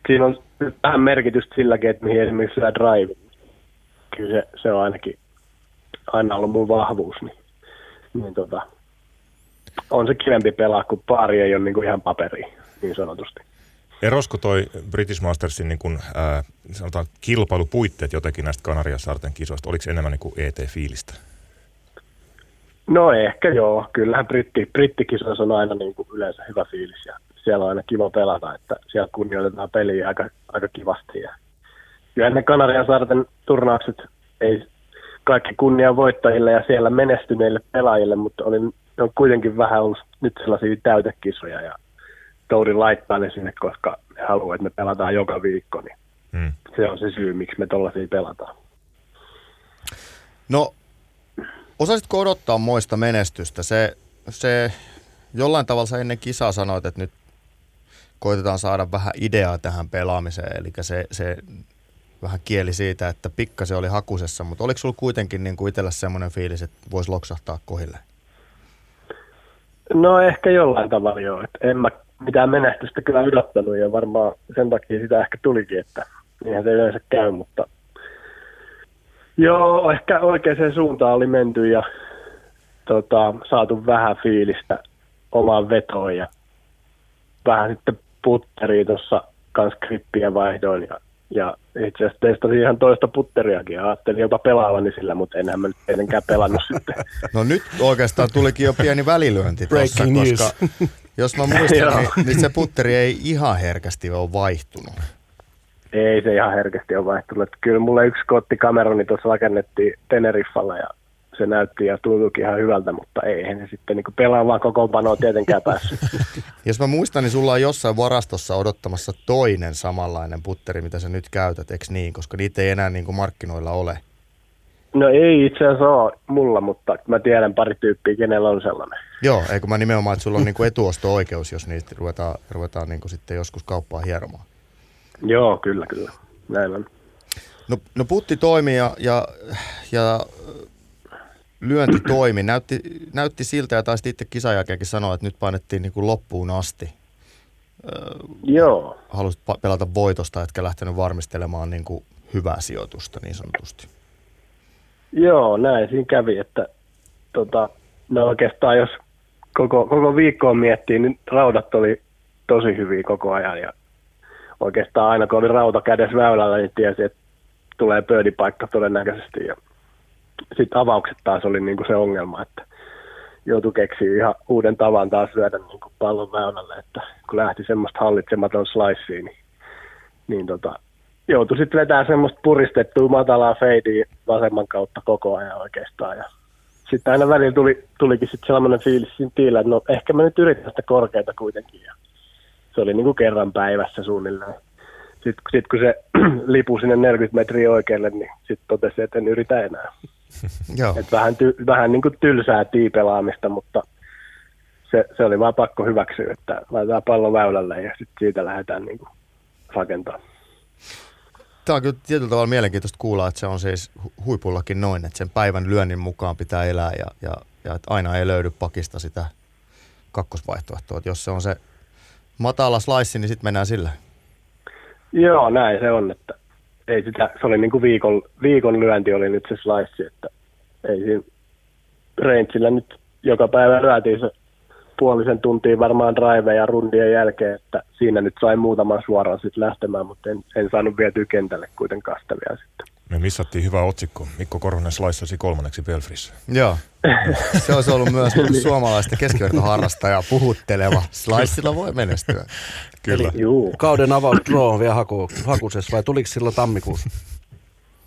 siinä on vähän merkitystä silläkin, että mihin esimerkiksi syö drive. Kyllä se, se on ainakin aina ollut mun vahvuus, niin, niin tota, on se kivempi pelaa, kun pari ei ole niin kuin ihan paperi, niin sanotusti. Erosko toi British Mastersin niin kun, ää, sanotaan kilpailupuitteet jotenkin näistä Kanariasaarten kisoista? Oliko se enemmän niin kuin ET-fiilistä? No ehkä joo. Kyllähän britti, brittikisoissa on aina niin kuin yleensä hyvä fiilis ja siellä on aina kiva pelata, että siellä kunnioitetaan peliä aika, aika kivasti. Ja kyllä ne Kanarian saarten turnaukset ei kaikki kunnia voittajille ja siellä menestyneille pelaajille, mutta oli, on kuitenkin vähän ollut nyt sellaisia täytekisoja ja Touri laittaa ne sinne, koska ne haluaa, että me pelataan joka viikko, niin Hmm. se on se syy, miksi me tollaisia pelataan. No, osaisitko odottaa moista menestystä? Se, se jollain tavalla sä ennen kisaa sanoit, että nyt koitetaan saada vähän ideaa tähän pelaamiseen, eli se, se vähän kieli siitä, että pikkasen oli hakusessa, mutta oliko sulla kuitenkin niin kuin itsellä semmoinen fiilis, että voisi loksahtaa kohille? No ehkä jollain tavalla joo. Et en mä mitään menestystä kyllä odottanut ja varmaan sen takia sitä ehkä tulikin, että niinhän se yleensä käy, mutta joo, ehkä oikeaan suuntaan oli menty ja tota, saatu vähän fiilistä omaan vetoon ja vähän sitten putteria tuossa kans krippiä vaihdoin ja, ja itse asiassa testasin ihan toista putteriakin ja ajattelin jopa pelaavani sillä, mutta enhän mä nyt tietenkään pelannut sitten. No nyt oikeastaan tulikin jo pieni välilyönti tuossa, koska jos mä muistan, niin, niin se putteri ei ihan herkästi ole vaihtunut. Ei se ihan herkästi ole vaihtunut. Kyllä mulle yksi kotti Cameroni tuossa rakennettiin Teneriffalla ja se näytti ja tuntuikin ihan hyvältä, mutta eihän se sitten niin pelaavaan kokoonpanoa tietenkään päässyt. Jos mä muistan, niin sulla on jossain varastossa odottamassa toinen samanlainen putteri, mitä sä nyt käytät, eikö niin? Koska niitä ei enää niin kuin markkinoilla ole. No ei itse asiassa ole mulla, mutta mä tiedän pari tyyppiä, kenellä on sellainen. Joo, eikö mä nimenomaan, että sulla on niin kuin etuosto-oikeus, jos niistä ruvetaan, ruvetaan niin kuin sitten joskus kauppaa hieromaan. Joo, kyllä, kyllä. Näin on. No, no putti toimi ja, ja, ja lyönti toimi. Näytti, näytti siltä ja taisi itse kisan jälkeenkin sanoa, että nyt painettiin niin kuin loppuun asti. Joo. Halusit pelata voitosta, etkä lähtenyt varmistelemaan niin kuin hyvää sijoitusta niin sanotusti. Joo, näin siinä kävi, että tota, no oikeastaan jos koko, koko viikkoon miettii, niin raudat oli tosi hyviä koko ajan ja oikeastaan aina kun oli rauta kädessä väylällä, niin tiesi, että tulee pöydipaikka todennäköisesti ja sitten avaukset taas oli niinku se ongelma, että joutui keksiä ihan uuden tavan taas lyödä niinku pallon väylälle, että kun lähti semmoista hallitsematon sliceen, niin, niin tota, joutui sitten vetämään semmoista puristettua matalaa feidiä vasemman kautta koko ajan oikeastaan. Ja sitten aina välillä tuli, tulikin sitten sellainen fiilis siinä tiillä, että no ehkä mä nyt yritän sitä korkeita kuitenkin. Ja se oli niin kuin kerran päivässä suunnilleen. Sitten sit kun se lipu sinne 40 metriä oikealle, niin sitten totesi, että en yritä enää. Joo. Et vähän ty, vähän niin kuin tylsää tiipelaamista, mutta se, se oli vaan pakko hyväksyä, että laitetaan pallo väylälle ja sitten siitä lähdetään niin kuin rakentamaan. Tämä on kyllä tietyllä tavalla mielenkiintoista kuulla, että se on siis huipullakin noin, että sen päivän lyönnin mukaan pitää elää ja, ja, ja että aina ei löydy pakista sitä kakkosvaihtoehtoa. Että jos se on se matala slice, niin sitten mennään sillä. Joo, näin se on, että ei sitä, se oli niin kuin viikon, viikon lyönti oli nyt se slice, että ei siinä rangeillä nyt joka päivä lyötiin se puolisen tuntia varmaan drive ja rundien jälkeen, että siinä nyt sai muutaman suoraan sitten lähtemään, mutta en, en saanut vietyä kentälle kuitenkaan sitä vielä sitten. Me missattiin hyvä otsikko. Mikko Korhonen slaissasi kolmanneksi Belfrissä. Joo. Se olisi ollut myös suomalaista keskivertoharrastajaa puhutteleva. Slaissilla voi menestyä. Kyllä. Eli Juu. kauden avaus draw on vielä haku, hakusessa vai tuliko silloin tammikuussa?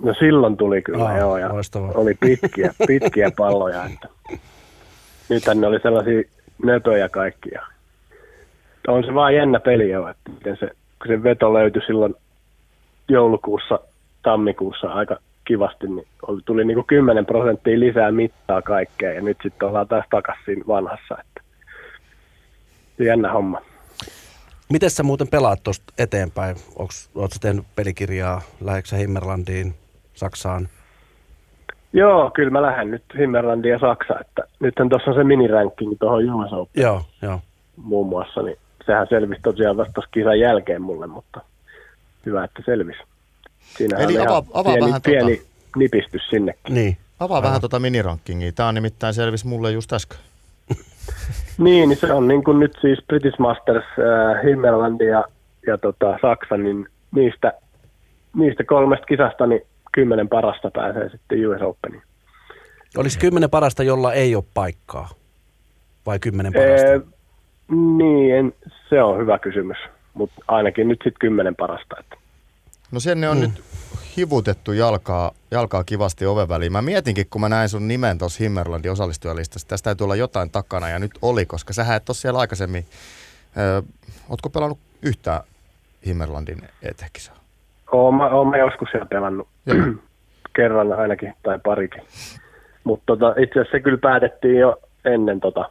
No silloin tuli kyllä, Aa, joo. Ja loistavaa. oli pitkiä, pitkiä palloja. Että. Nythän ne oli sellaisia nöpöjä kaikkia. On se vaan jännä peli jo, että miten se, kun se veto löytyi silloin joulukuussa, tammikuussa aika kivasti, niin tuli niin kuin 10 prosenttia lisää mittaa kaikkea ja nyt sitten ollaan taas takaisin vanhassa. Että. Jännä homma. Miten sä muuten pelaat tuosta eteenpäin? Oletko tehnyt pelikirjaa? Lähdekö Himmerlandiin, Saksaan? Joo, kyllä mä lähden nyt Himmerlandiin ja Saksa, että nythän tuossa on se miniranking tuohon US Open Joo, joo. muun muassa, niin sehän selvisi tosiaan vasta tuossa kisan jälkeen mulle, mutta hyvä, että selvisi. Siinähän Eli avaa- pieni, vähän pieni tota- nipistys sinnekin. Niin. Avaa vähän tuota minirankingia. Tämä on nimittäin selvisi mulle just äsken. Niin, niin se on niin kuin nyt siis British Masters, äh, Himmerlandi ja, ja tota, Saksa, niin niistä, niistä kolmesta kisasta niin kymmenen parasta pääsee sitten US Openiin. Olisi kymmenen parasta, jolla ei ole paikkaa? Vai kymmenen parasta? Ee, niin, en, se on hyvä kysymys, mutta ainakin nyt sitten kymmenen parasta. Että. No sen ne on mm. nyt hivutettu jalkaa, jalkaa kivasti oven väliin. Mä mietinkin, kun mä näin sun nimen tuossa Himmerlandin osallistujalistassa, tästä täytyy olla jotain takana ja nyt oli, koska sä et ole siellä aikaisemmin. Ö, ootko pelannut yhtään Himmerlandin etekisaa? Oon mä, oon mä joskus siellä pelannut kerran ainakin tai parikin. Mutta tota, itse asiassa se kyllä päätettiin jo ennen, tota,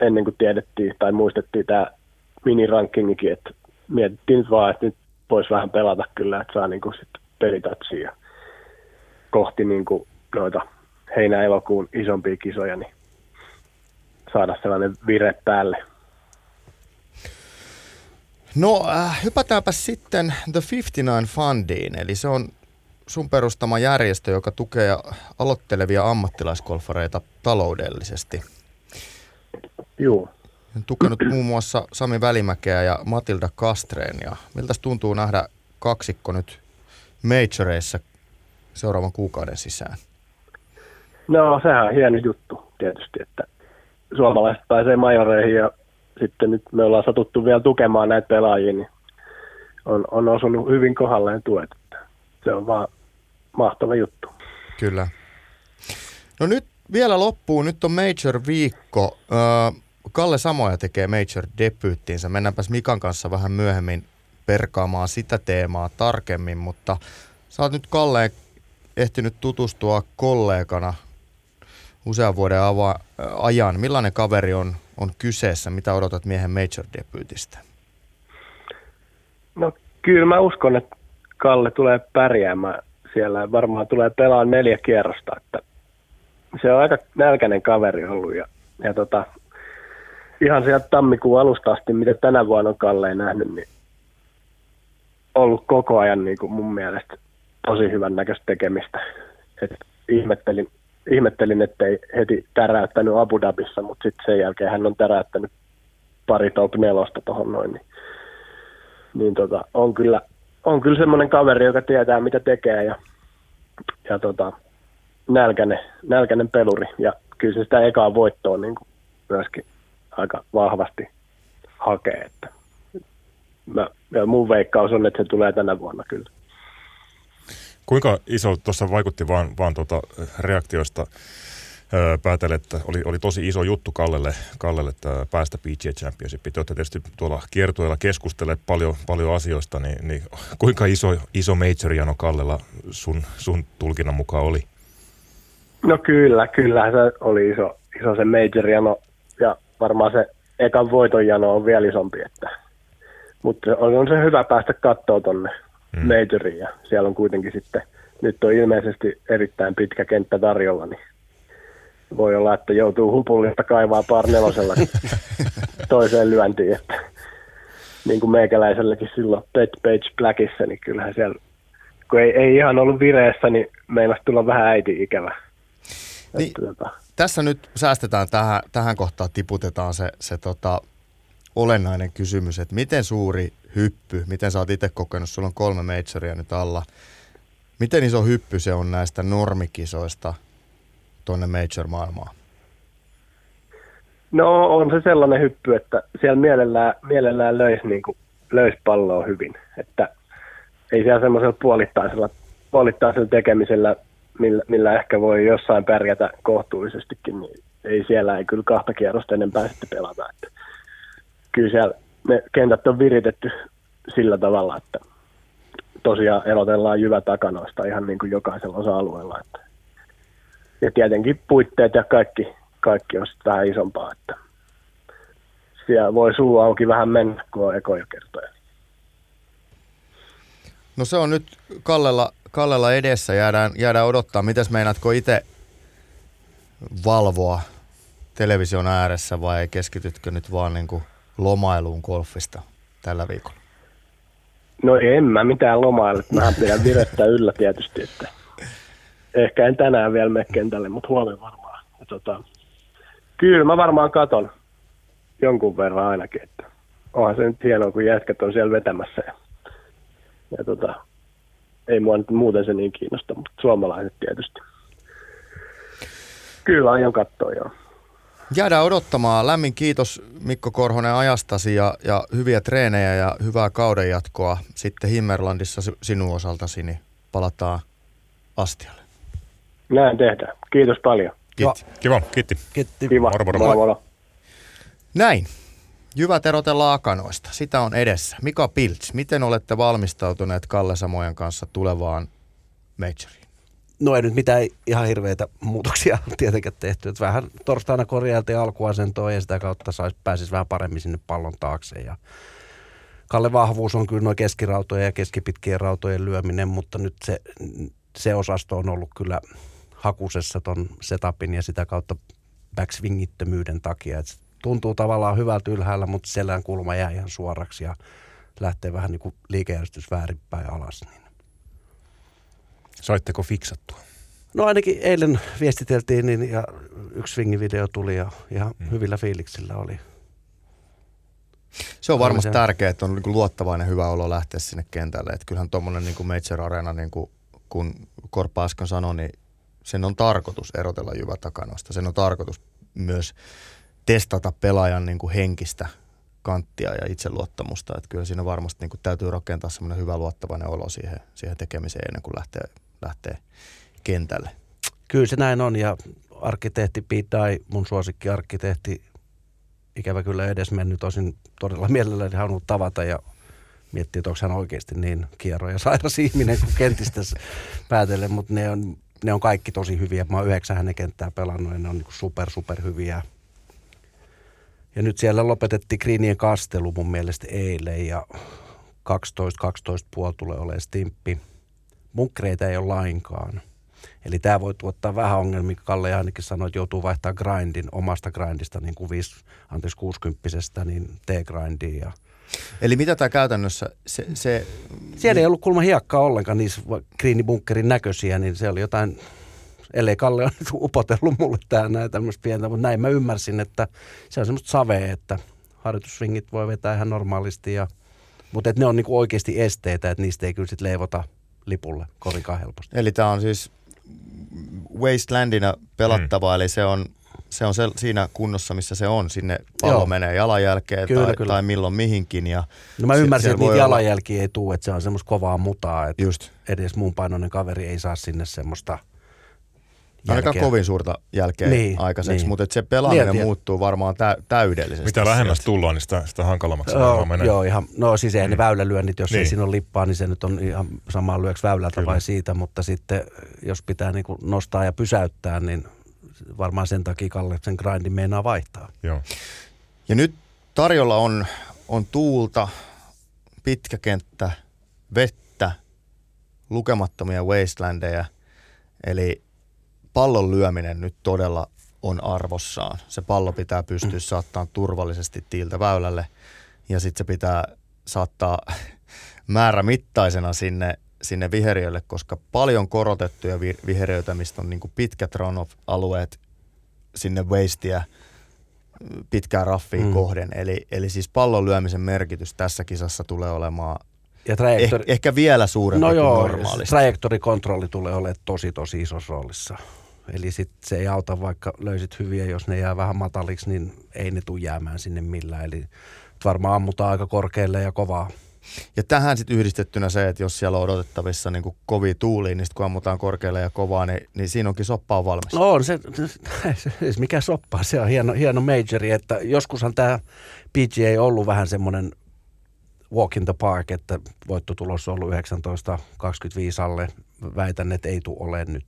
ennen kuin tiedettiin tai muistettiin tämä minirankingikin, että mietittiin nyt vaan, että nyt voisi vähän pelata kyllä, että saa niinku sit pelitatsia ja kohti niinku noita heinä-elokuun isompia kisoja, niin saada sellainen vire päälle. No äh, hypätäänpä sitten The 59 Fundiin, eli se on sun perustama järjestö, joka tukee aloittelevia ammattilaisgolfareita taloudellisesti. Joo. On tukenut muun muassa Sami Välimäkeä ja Matilda Kastreen. Ja miltä tuntuu nähdä kaksikko nyt majoreissa seuraavan kuukauden sisään? No sehän on hieno juttu tietysti, että suomalaiset pääsee majoreihin ja sitten nyt me ollaan satuttu vielä tukemaan näitä pelaajia, niin on, on osunut hyvin kohdalleen tuet. Se on vaan mahtava juttu. Kyllä. No nyt vielä loppuun, nyt on Major-viikko. Kalle Samoja tekee Major-debyyttiinsä. Mennäänpäs Mikan kanssa vähän myöhemmin perkaamaan sitä teemaa tarkemmin, mutta sä oot nyt Kalleen ehtinyt tutustua kollegana usean vuoden ava- ajan. Millainen kaveri on, on kyseessä? Mitä odotat miehen major-debyytistä? No kyllä mä uskon, että Kalle tulee pärjäämään siellä. Varmaan tulee pelaa neljä kierrosta. Että se on aika nälkäinen kaveri ollut ja, ja tota, ihan sieltä tammikuun alusta asti, mitä tänä vuonna on Kalle nähnyt, niin ollut koko ajan niin kuin mun mielestä tosi hyvän näköistä tekemistä. Et ihmettelin, ihmettelin, ettei heti täräyttänyt Abu Dhabissa, mutta sitten sen jälkeen hän on täräyttänyt pari top nelosta tuohon noin. Niin, niin tota, on kyllä, on kyllä semmoinen kaveri, joka tietää mitä tekee ja, ja tota, nälkäinen, nälkäinen peluri. Ja kyllä se sitä ekaa voittoa niin kuin myöskin aika vahvasti hakee. Että mä, ja mun veikkaus on, että se tulee tänä vuonna kyllä. Kuinka iso, tuossa vaikutti vaan, vaan tuota reaktioista päätellä, että oli, oli tosi iso juttu Kallelle, Kallelle että päästä PGA Championship. Te olette tietysti tuolla kiertueella keskustelleet paljon, paljon asioista, niin, niin kuinka iso, iso major Kallella sun, sun tulkinnan mukaan oli? No kyllä, kyllä se oli iso, iso se major ja varmaan se ekan voiton jano on vielä isompi, että mutta on, on se hyvä päästä katsoa tuonne mm. majoriin ja siellä on kuitenkin sitten, nyt on ilmeisesti erittäin pitkä kenttä tarjolla, niin voi olla, että joutuu hupullista kaivaa par nelosella toiseen lyöntiin, että niin kuin meikäläiselläkin silloin Pet Page Blackissa, niin kyllähän siellä, kun ei, ei ihan ollut vireessä, niin meinasi tulla vähän äiti ikävä. Niin, että, tota... Tässä nyt säästetään tähän, tähän kohtaan, tiputetaan se, se tota, olennainen kysymys, että miten suuri hyppy, miten sä oot itse kokenut, sulla on kolme majoria nyt alla, miten iso hyppy se on näistä normikisoista tuonne major-maailmaan? No on se sellainen hyppy, että siellä mielellään, mielellään löisi, niin kuin, palloa hyvin, että ei siellä semmoisella puolittaisella, puolittaisella tekemisellä, millä, millä ehkä voi jossain pärjätä kohtuullisestikin, niin ei siellä ei kyllä kahta kierrosta enempää sitten pelata. Että kyllä siellä ne kentät on viritetty sillä tavalla, että tosiaan erotellaan jyvä takanoista ihan niin kuin jokaisella osa-alueella. Että. Ja tietenkin puitteet ja kaikki, kaikki on sitten vähän isompaa, että siellä voi suu auki vähän mennä, kun on ekoja kertoja. No se on nyt Kallella, Kallella edessä, jäädään, jäädään odottaa. Mites meinaatko itse valvoa television ääressä vai keskitytkö nyt vaan niin kuin lomailuun golfista tällä viikolla? No en mä mitään lomailla. Mä pidän virettä yllä tietysti, että ehkä en tänään vielä mene kentälle, mutta huomenna varmaan. Ja tota, kyllä mä varmaan katon jonkun verran ainakin, että onhan se nyt hienoa, kun jätkät on siellä vetämässä. Ja, ja tota, ei mua nyt muuten se niin kiinnosta, mutta suomalaiset tietysti. Kyllä aion katsoa, joo. Jäädään odottamaan. Lämmin kiitos Mikko Korhonen ajastasi ja, ja hyviä treenejä ja hyvää kauden jatkoa. Sitten Himmerlandissa sinun osaltasi niin palataan astialle. Näin tehdään. Kiitos paljon. Kiitti. Kiva, kiitti. Kiitti. Kiva. Moro, moro. moro, moro. Näin. Jyvät erotellaan akanoista. Sitä on edessä. Mika Pilts, miten olette valmistautuneet Kalle Samojan kanssa tulevaan majoriin? No ei nyt mitään ihan hirveitä muutoksia tietenkään tehty. Että vähän torstaina korjailtiin alkuasentoa ja sitä kautta sais, pääsisi vähän paremmin sinne pallon taakse. Ja Kalle vahvuus on kyllä noin keskirautojen ja keskipitkien rautojen lyöminen, mutta nyt se, se osasto on ollut kyllä hakusessa ton setupin ja sitä kautta backswingittömyyden takia. Et tuntuu tavallaan hyvältä ylhäällä, mutta selän kulma jää ihan suoraksi ja lähtee vähän niin kuin liikejärjestys väärinpäin alas. Niin Saitteko fiksattua? No ainakin eilen viestiteltiin niin, ja yksi swingivideo tuli ja ihan mm. hyvillä fiiliksillä oli. Se on varmasti tärkeää, että on niin luottavainen hyvä olo lähteä sinne kentälle. Että kyllähän tuommoinen niin Major Arena, niin kuin, kun Korppa äsken sanoi, niin sen on tarkoitus erotella jyvä takanoista. Sen on tarkoitus myös testata pelaajan niin kuin henkistä kanttia ja itseluottamusta. Että kyllä siinä varmasti niin kuin täytyy rakentaa semmoinen hyvä luottavainen olo siihen, siihen tekemiseen ennen kuin lähtee lähtee kentälle. Kyllä se näin on ja arkkitehti Dye, mun suosikkiarkkitehti, ikävä kyllä edes mennyt, olisin todella mielelläni halunnut tavata ja miettiä, että onko hän oikeasti niin kiero ja sairas ihminen kuin kentistä päätellen, mutta ne on, ne on kaikki tosi hyviä. Mä oon yhdeksän hänen kenttää pelannut ja ne on niin super, super hyviä. Ja nyt siellä lopetettiin Greenien kastelu mun mielestä eilen ja 12-12 puoli tulee olemaan stimppi. Munkreita ei ole lainkaan. Eli tämä voi tuottaa vähän ongelmia. Kalle ainakin sanoi, että joutuu vaihtaa grindin omasta grindista, niin kuin 5, anteeksi 60 niin T-grindiin. Ja Eli mitä tämä käytännössä, se, se... Siellä ei ollut kulma hiekkaa ollenkaan niissä kriinibunkerin näköisiä, niin se oli jotain, ellei Kalle on nyt upotellut mulle tää näin tämmöistä pientä, mutta näin mä ymmärsin, että se on semmoista savea, että harjoitusringit voi vetää ihan normaalisti, ja, mutta että ne on niinku oikeasti esteitä, että niistä ei kyllä sitten leivota lipulle kovinkaan helposti. Eli tämä on siis wastelandina pelattava, mm. eli se on, se on se, siinä kunnossa, missä se on. Sinne pallo Joo. menee jalanjälkeen Kyllä, tai, kyllä. tai milloin mihinkin. Ja No mä se- ymmärsin, että voi niitä olla- jalanjälkiä ei tule, että se on semmoista kovaa mutaa, että Just. edes muun painoinen kaveri ei saa sinne semmoista Ainakaan jälkeä. kovin suurta jälkeä Niin, aikaiseksi, niin. mutta se pelaaminen Niin, ja- muuttuu varmaan tä- täydellisesti. Mitä lähemmäs sieltä. tullaan, niin sitä, sitä hankalammaksi varmaan menee. joo, ihan, no siis ei ne väylälyönnit, jos niin. ei siinä ole lippaa, niin se nyt on ihan sama lyöks väylältä Kyllä. vai siitä, mutta sitten jos pitää niin kuin nostaa ja pysäyttää, niin varmaan sen takia Kalle sen grindin meinaa vaihtaa. Joo. Ja nyt tarjolla on, on tuulta, pitkä kenttä, vettä, lukemattomia wastelandeja. Eli pallon lyöminen nyt todella on arvossaan. Se pallo pitää pystyä saattamaan turvallisesti tiiltä väylälle ja sitten se pitää saattaa määrämittaisena sinne, sinne viheriölle, koska paljon korotettuja vi- viheröitämistä on niin pitkät runoff-alueet sinne wastea pitkää raffiin Mm. mm. kohden. Eli, eli siis pallon lyömisen merkitys tässä kisassa tulee olemaan Ja eh, trajektori, ehkä vielä suurempi no kuin joo, normaalisti. trajektorikontrolli tulee olemaan tosi tosi isossa roolissa. Eli sit se ei auta, vaikka löysit hyviä, jos ne jää vähän mataliksi, niin ei ne tule jäämään sinne millään. Eli varmaan ammutaan aika korkealle ja kovaa. Ja tähän sitten yhdistettynä se, että jos siellä on odotettavissa niin kuin kovia tuulia, niin sit kun ammutaan korkealle ja kovaa, niin, niin siinä onkin soppa on valmis. No on se, se, se mikä soppa, se on hieno, hieno majori, että joskushan tämä PGA ei ollut vähän semmoinen walk in the park, että voittotulos on ollut 19-25 alle. Väitän, että ei tule ole nyt.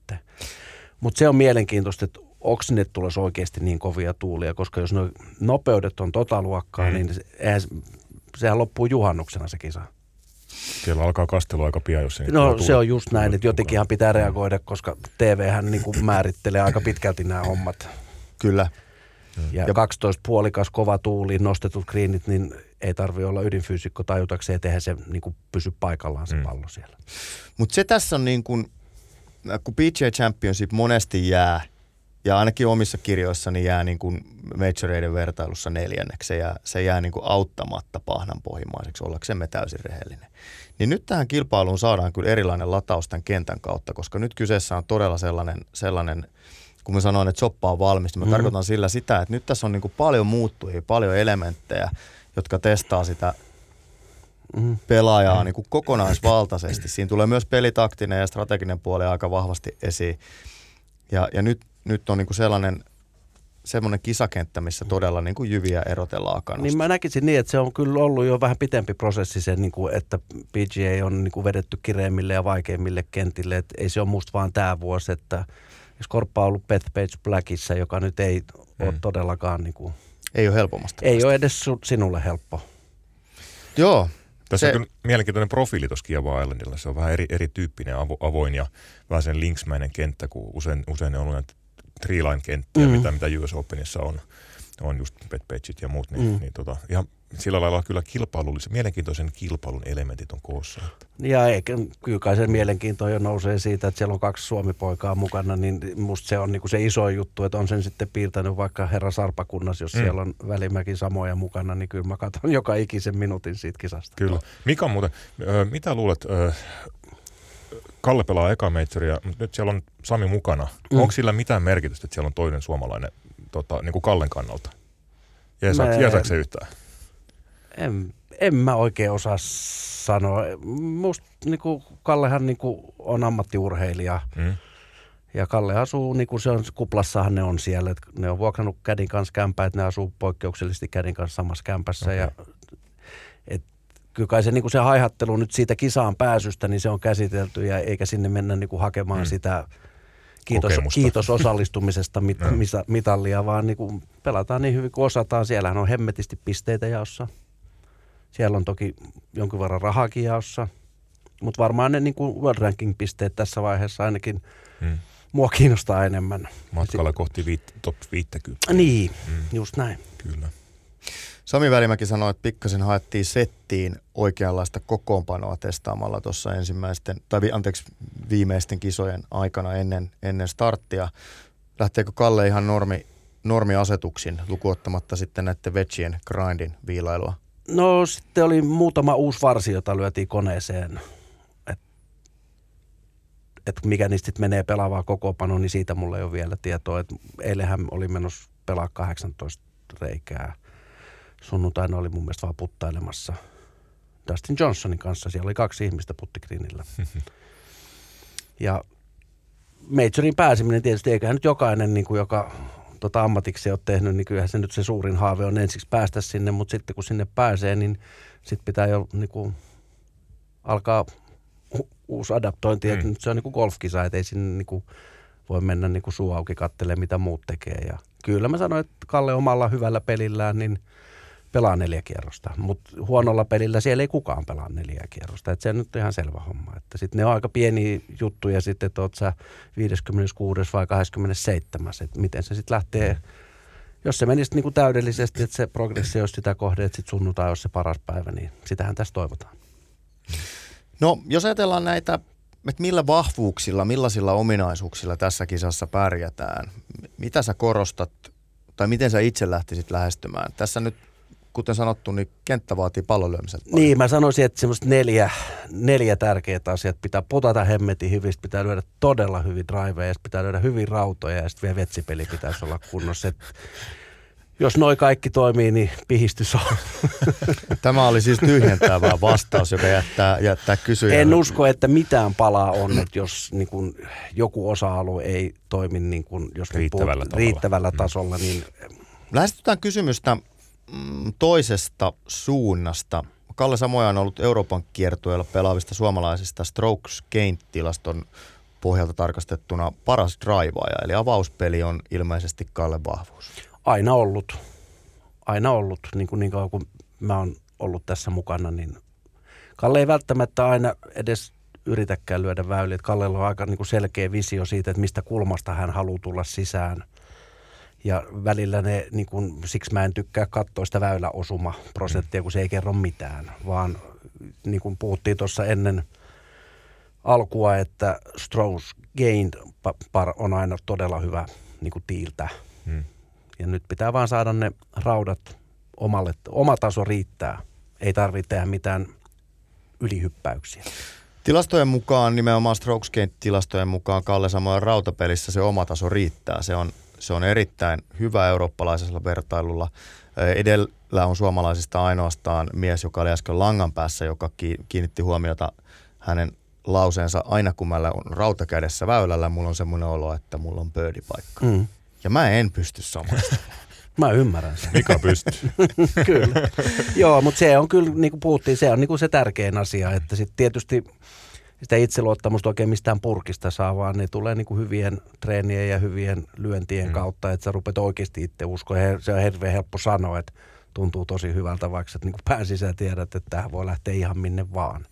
Mutta se on mielenkiintoista, että onko sinne tulossa oikeasti niin kovia tuulia, koska jos nuo nopeudet on tota luokkaa, Mm. niin se, eihän, se- sehän loppuu juhannuksena se kisa. Siellä alkaa kastelu aika pian, jos nyt No se on just näin, että jotenkinhan pitää reagoida, koska TVhän niin kuin määrittelee aika pitkälti nämä hommat. Kyllä. Ja, ja 12 puolikas kova tuuli, nostetut greenit, niin ei tarvi olla ydinfyysikko tajutakseen, että eihän se niin kuin pysy paikallaan se Mm. pallo siellä. Mutta se tässä on niin kuin, kun PGA Championship monesti jää, ja ainakin omissa kirjoissani jää niin kuin majoreiden vertailussa neljänneksi, se jää, se jää niin kuin auttamatta pahnanpohjimaiseksi, ollaksemme täysin rehellinen. Niin nyt tähän kilpailuun saadaan kyllä erilainen lataus tämän kentän kautta, koska nyt kyseessä on todella sellainen, sellainen kun mä sanoin, että soppa on valmis, niin mä Mhm. tarkoitan sillä sitä, että nyt tässä on niin kuin paljon muuttujia, paljon elementtejä, jotka testaa sitä Mm. pelaajaa niin kuin kokonaisvaltaisesti. Siinä tulee myös pelitaktinen ja strateginen puoli aika vahvasti esiin. Ja, ja nyt, nyt on niin kuin sellainen semmoinen kisakenttä, missä todella niin kuin jyviä erotellaan kanasta. Niin mä näkisin niin, että se on kyllä ollut jo vähän pitempi prosessi se, niin kuin, että PGA on niin kuin vedetty kireimmille ja vaikeimmille kentille. Et ei se ole musta vaan tämä vuosi, että jos korppa on ollut Bethpage Blackissa, joka nyt ei ole Mm. todellakaan, niin kuin, Ei ole helpommasta. ei ole edes su, sinulle helppo. Joo, Tässä Se- on kyllä mielenkiintoinen profiili tuossa Kiava Islandilla. Se on vähän eri, erityyppinen, avo, avoin ja vähän sen linksmäinen kenttä, kun usein, usein on ollut näitä treeline-kenttiä, Mm. mm. mitä, mitä US Openissa on. On just Betpageit ja muut, niin, Mm. niin tota, ihan sillä lailla kyllä kilpailullisen, mielenkiintoisen kilpailun elementit on koossa. Ja eikä, kyllä kai se mielenkiinto jo nousee siitä, että siellä on kaksi suomipoikaa mukana, niin musta se on niinku se iso juttu, että on sen sitten piirtänyt vaikka herra Sarpakunnas, jos Mm. siellä on Välimäki samoja mukana, niin kyllä mä katson joka ikisen minuutin siitä kisasta. Kyllä. Mika muuten, mitä luulet, Kalle pelaa eka majoria, mutta nyt siellä on Sami mukana. Mm. Onko sillä mitään merkitystä, että siellä on toinen suomalainen tota, niin kuin Kallen kannalta? Mä- jeesaako se yhtään? En, en mä oikein osaa sanoa. Musta niinku, Kallehan niinku on ammattiurheilija Mm. Ja Kalle asuu, niin kuin se on, kuplassahan ne on siellä. että ne on vuokrannut kädin kanssa kämpää, että ne asuu poikkeuksellisesti kädin kanssa samassa kämpässä. Okay. Ja, et, kyllä kai se, niin kuin se haihattelu nyt siitä kisaan pääsystä, niin se on käsitelty ja eikä sinne mennä niin kuin hakemaan mm. sitä kiitos, kiitos osallistumisesta mit, misa, mitallia, vaan niin kuin pelataan niin hyvin kuin osataan. Siellähän on hemmetisti pisteitä jaossa. Siellä on toki jonkin verran rahakin jaossa. Mutta varmaan ne niin kuin World Ranking-pisteet tässä vaiheessa ainakin hmm. mua kiinnostaa enemmän. Matkalla kohti viit, top 50. Niin, hmm. just näin. Kyllä. Sami Välimäki sanoi, että pikkasen haettiin settiin oikeanlaista kokoonpanoa testaamalla tuossa ensimmäisten, tai anteeksi, viimeisten kisojen aikana ennen, ennen starttia. Lähteekö Kalle ihan normi, normiasetuksin lukuottamatta sitten näiden vegien grindin viilailua? No sitten oli muutama uusi varsi, jota lyötiin koneeseen. Että et mikä niistä menee pelaavaa kokoopanoa, niin siitä mulla ei ole vielä tietoa. Et eilähän oli menossa pelaa 18 reikää – sunnuntaina oli mun mielestä vaan puttailemassa Dustin Johnsonin kanssa. Siellä oli kaksi ihmistä puttikrinillä. ja Majorin pääseminen tietysti, eiköhän nyt jokainen, niin kuin joka tota ammatiksi ole tehnyt, niin kyllähän se nyt se suurin haave on ensiksi päästä sinne, mutta sitten kun sinne pääsee, niin sitten pitää jo niin kuin, alkaa u- uusi adaptointi, mm. nyt se on niin kuin golfkisa, että ei sinne niin kuin, voi mennä niin kuin suu auki kattelemaan, mitä muut tekee. Ja kyllä mä sanoin, että Kalle omalla hyvällä pelillään, niin – pelaa neljä kierrosta, mutta huonolla pelillä siellä ei kukaan pelaa neljä kierrosta. Et se on nyt ihan selvä homma. Että sitten ne on aika pieni juttuja sitten, että oot sä 56 vai 27, että miten se sitten lähtee, jos se menisi niinku täydellisesti, että se progressio olisi sitä kohde, että sitten sunnuntai olisi se paras päivä, niin sitähän tässä toivotaan. No, jos ajatellaan näitä, että millä vahvuuksilla, millaisilla ominaisuuksilla tässä kisassa pärjätään, mitä sä korostat tai miten sä itse lähtisit lähestymään? Tässä nyt kuten sanottu, niin kenttä vaatii pallon lyömisen. Niin, mä sanoisin, että semmoista neljä, neljä tärkeää asiaa. Pitää potata hemmetin hyvin, pitää lyödä todella hyvin driveja, pitää lyödä hyvin rautoja ja sitten vielä vetsipeli pitäisi olla kunnossa. Et jos noi kaikki toimii, niin pihistys on. Tämä oli siis tyhjentävä vastaus, joka jättää, jättää kysyjän. En usko, että mitään palaa on, että jos niin kun, joku osa-alue ei toimi niin kun, jos riittävällä, puhut, riittävällä tasolla. Niin... Lähestytään kysymystä Mm, toisesta suunnasta. Kalle Samoja on ollut Euroopan kiertueella pelaavista suomalaisista Strokes Gain-tilaston pohjalta tarkastettuna paras draivaaja, eli avauspeli on ilmeisesti Kalle vahvuus. Aina ollut. Aina ollut, niin, kuin niin kauan kuin mä oon ollut tässä mukana, niin Kalle ei välttämättä aina edes yritäkään lyödä väyliä. Kallella on aika niin kuin selkeä visio siitä, että mistä kulmasta hän haluaa tulla sisään – ja välillä ne, niin kun, siksi mä en tykkää katsoa sitä väyläosuma-prosenttia, kun se ei kerro mitään, vaan niin kuin puhuttiin tuossa ennen alkua, että Strauss Gained par on aina todella hyvä niin kuin tiiltä. Hmm. Ja nyt pitää vaan saada ne raudat omalle, oma taso riittää. Ei tarvitse tehdä mitään ylihyppäyksiä. Tilastojen mukaan, nimenomaan Strokes tilastojen mukaan Kalle Samoin rautapelissä se oma taso riittää. Se on se on erittäin hyvä eurooppalaisella vertailulla. Edellä on suomalaisista ainoastaan mies, joka oli äsken langan päässä, joka kiinnitti huomiota hänen lauseensa, aina kun mä on rautakädessä väylällä, mulla on semmoinen olo, että mulla on pöydipaikka. Mm. Ja mä en pysty samasta. Mä ymmärrän sen. Mikä pystyy? kyllä. Joo, mutta se on kyllä, niin kuin puhuttiin, se on niin kuin se tärkein asia, että sitten tietysti – sitä itseluottamusta oikein mistään purkista saa, vaan ne tulee niin kuin hyvien treenien ja hyvien lyöntien mm. kautta, että sä rupeat oikeasti itse uskoa. Se on hirveän helppo sanoa, että tuntuu tosi hyvältä, vaikka sä niin pään sisään tiedät, että tähän voi lähteä ihan minne vaan.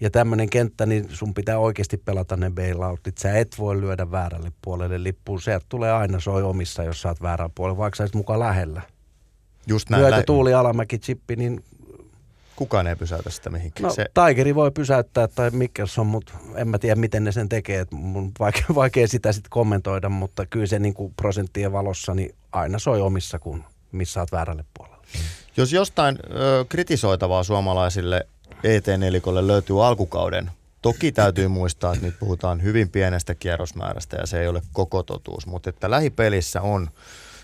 Ja tämmöinen kenttä, niin sun pitää oikeasti pelata ne bailoutit. Sä et voi lyödä väärälle puolelle lippuun. Se tulee aina soi omissa, jos sä oot väärällä puolella, vaikka sä mukaan lähellä. Just näin. Lyötä Tuuli Alamäki chippi, niin Kukaan ei pysäytä sitä mihinkään. No, se... Tigeri voi pysäyttää tai Mikkelson, mutta en mä tiedä miten ne sen tekee. Mun vaikea, vaikea sitä sitten kommentoida, mutta kyllä se niin kuin prosenttien valossa niin aina soi omissa, kun missä olet väärälle puolelle. Jos jostain ö, kritisoitavaa suomalaisille ET-nelikolle löytyy alkukauden, toki täytyy muistaa, että nyt puhutaan hyvin pienestä kierrosmäärästä ja se ei ole koko totuus, mutta että lähipelissä on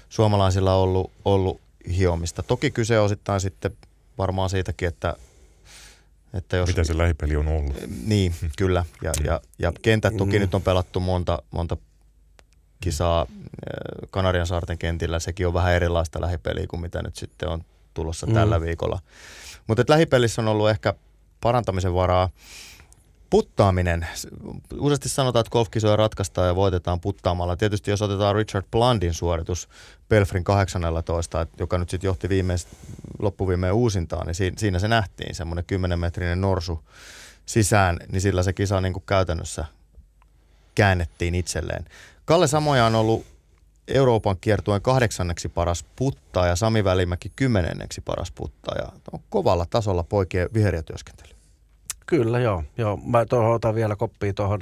suomalaisilla ollut, ollut hiomista. Toki kyse osittain sitten varmaan siitäkin, että että jos, Mitä se lähipeli on ollut. Niin, kyllä. Ja, ja, ja kentät toki mm. nyt on pelattu monta, monta kisaa Kanarian saarten kentillä. Sekin on vähän erilaista lähipeliä kuin mitä nyt sitten on tulossa mm. tällä viikolla. Mutta lähipelissä on ollut ehkä parantamisen varaa. Puttaaminen. Useasti sanotaan, että golfkisoja ratkaistaan ja voitetaan puttaamalla. Tietysti jos otetaan Richard Blandin suoritus Belfrin 18, joka nyt sitten johti viimeis, loppuviimeen uusintaan, niin siinä se nähtiin, semmoinen 10 metrinen norsu sisään, niin sillä se kisa niin kuin käytännössä käännettiin itselleen. Kalle Samoja on ollut Euroopan kiertueen kahdeksanneksi paras puttaa ja Sami Välimäki kymmenenneksi paras puttaa. Ja on kovalla tasolla poikien viheriötyöskentely. Kyllä, joo. joo. Mä tuohon otan vielä koppia tuohon.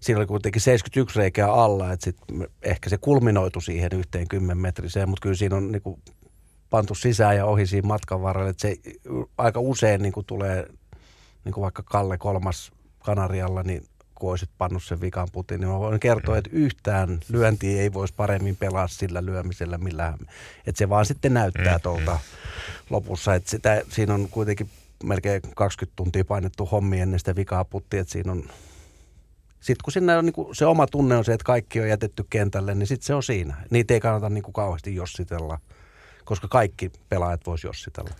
Siinä oli kuitenkin 71 reikää alla, että sit ehkä se kulminoitu siihen yhteen kymmenmetriseen, mutta kyllä siinä on niinku pantu sisään ja ohi siinä matkan varrella. Että se aika usein niinku tulee, niinku vaikka Kalle kolmas Kanarialla, niin kun olisit pannut sen vikan putin, niin mä voin kertoa, että yhtään lyöntiä ei voisi paremmin pelaa sillä lyömisellä, millä että se vaan sitten näyttää mm, tuolta mm. lopussa. Että sitä, siinä on kuitenkin melkein 20 tuntia painettu hommi ennen sitä vikaa puttia, että siinä on sitten kun sinne on, niin kuin, se oma tunne on se, että kaikki on jätetty kentälle, niin sitten se on siinä. Niitä ei kannata niin kuin kauheasti jossitella, koska kaikki pelaajat voisi jossitella.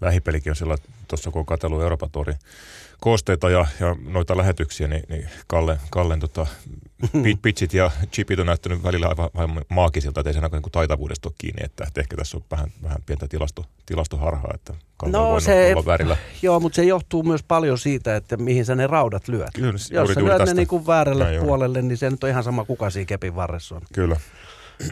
Lähipelikin on sillä, tuossa kun on katsellut Euroopan koosteita ja, ja noita lähetyksiä, niin, niin Kalle, Kallen tota, pitchit ja chipit on näyttänyt välillä aivan, aivan maagisilta, että ei se niin taitavuudesta ole kiinni, että, että ehkä tässä on vähän, vähän pientä tilasto, tilastoharhaa, että Kalle no, se, olla väärillä. Joo, mutta se johtuu myös paljon siitä, että mihin sä ne raudat lyöt. Kyllä, Jos juuri, sä lyöt tästä. ne niin kuin väärälle Näin puolelle, niin se nyt on ihan sama kuka siinä kepin varressa on. Kyllä.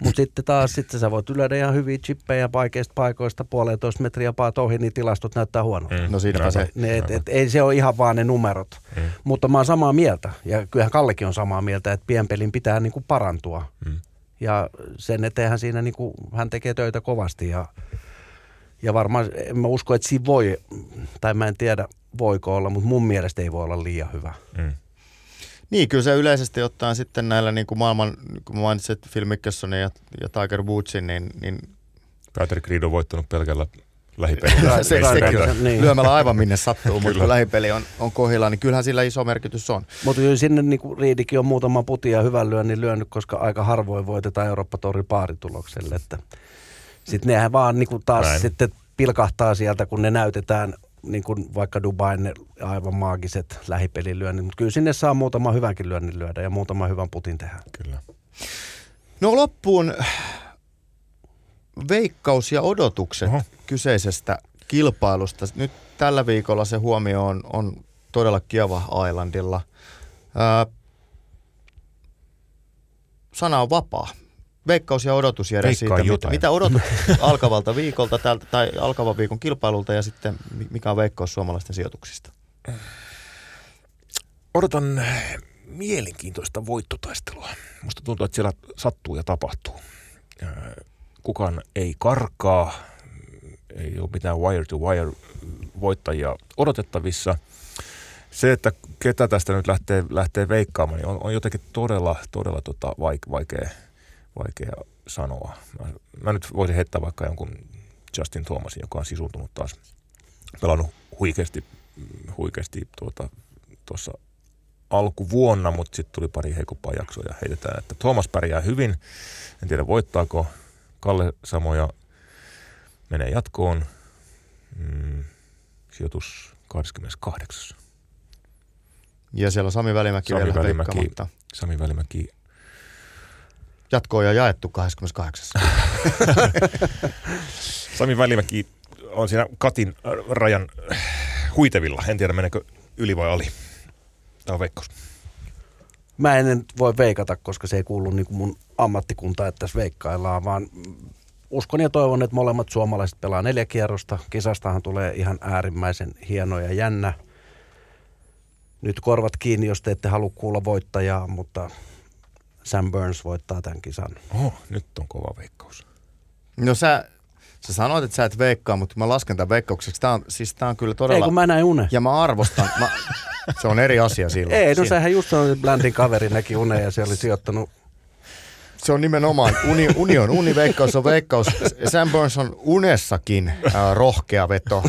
Mutta sitten taas sitten sä voit ylödä ihan hyviä chippejä vaikeista paikoista puolentoista metriä paat ohi, niin tilastot näyttää huonolta. Mm. No siinäpä se. Ne, et, et, ei se ole ihan vaan ne numerot. Mm. Mutta mä oon samaa mieltä, ja kyllähän Kallekin on samaa mieltä, että pienpelin pitää niinku parantua. Mm. Ja sen eteenhän siinä niinku, hän tekee töitä kovasti ja, ja varmaan en mä usko, että siinä voi, tai mä en tiedä voiko olla, mutta mun mielestä ei voi olla liian hyvä. Mm. Niin, kyllä se yleisesti ottaen sitten näillä niin kuin maailman, kun mainitsit Phil Mickelsonin ja, ja Tiger Woodsin, niin, niin Patrick Reed on voittanut pelkällä lähipelillä. se, se, niin. Lyömällä aivan minne sattuu, mutta kun lähipeli on, on kohilla, niin kyllähän sillä iso merkitys on. Mutta sinne niin kuin Riidikin on muutama puti ja hyvän lyönnin lyönyt, koska aika harvoin voitetaan Eurooppa-tori paaritulokselle. Sitten nehän vaan niin kuin taas Näin. sitten pilkahtaa sieltä, kun ne näytetään niin kuin vaikka Dubain ne aivan maagiset lähipelilyönnit, mutta kyllä sinne saa muutama hyvänkin lyönnin lyödä ja muutama hyvän putin tehdä. Kyllä. No loppuun veikkaus ja odotukset Oho. kyseisestä kilpailusta. Nyt tällä viikolla se huomio on, on todella Kiava Islandilla. Ää, sana on vapaa veikkaus ja odotus Jere siitä, mitä, mitä odotat alkavalta viikolta tältä, tai alkavan viikon kilpailulta ja sitten mikä on veikkaus suomalaisten sijoituksista? Odotan mielenkiintoista voittotaistelua. Musta tuntuu, että siellä sattuu ja tapahtuu. Kukaan ei karkaa, ei ole mitään wire to wire voittajia odotettavissa. Se, että ketä tästä nyt lähtee, lähtee veikkaamaan, niin on, on jotenkin todella, todella tota vaikea vaikea sanoa. Mä, mä nyt voisin heittää vaikka jonkun Justin Thomasin, joka on sisuntunut taas, pelannut huikeasti, huikeasti tuota, tuossa alkuvuonna, mutta sitten tuli pari heikompaa jaksoa ja heitetään, että Thomas pärjää hyvin. En tiedä voittaako. Kalle Samoja menee jatkoon. Mm, sijoitus 28. Ja siellä on Sami Välimäki Sami vielä Välimäki, Sami Välimäki jatkoa ja jaettu 28. Sami Välimäki on siinä Katin rajan huitevilla. En tiedä, menekö yli vai ali. Tämä on veikkaus. Mä en voi veikata, koska se ei kuulu niin kuin mun ammattikunta, että tässä veikkaillaan, vaan uskon ja toivon, että molemmat suomalaiset pelaa neljä kierrosta. Kisastahan tulee ihan äärimmäisen hieno ja jännä. Nyt korvat kiinni, jos te ette halua kuulla voittajaa, mutta Sam Burns voittaa tämän kisan. Oh, nyt on kova veikkaus. No sä, sä sanoit, että sä et veikkaa, mutta mä lasken tämän veikkaukseksi. Tämä on, siis tää on kyllä todella... Ei kun mä näin une. Ja mä arvostan. Mä, se on eri asia silloin. Ei, no sehän just on Blandin kaveri näki une ja se oli sijoittanut Se on nimenomaan, uni, uni on uni, veikkaus on veikkaus. Sam Burns on unessakin äh, rohkea veto.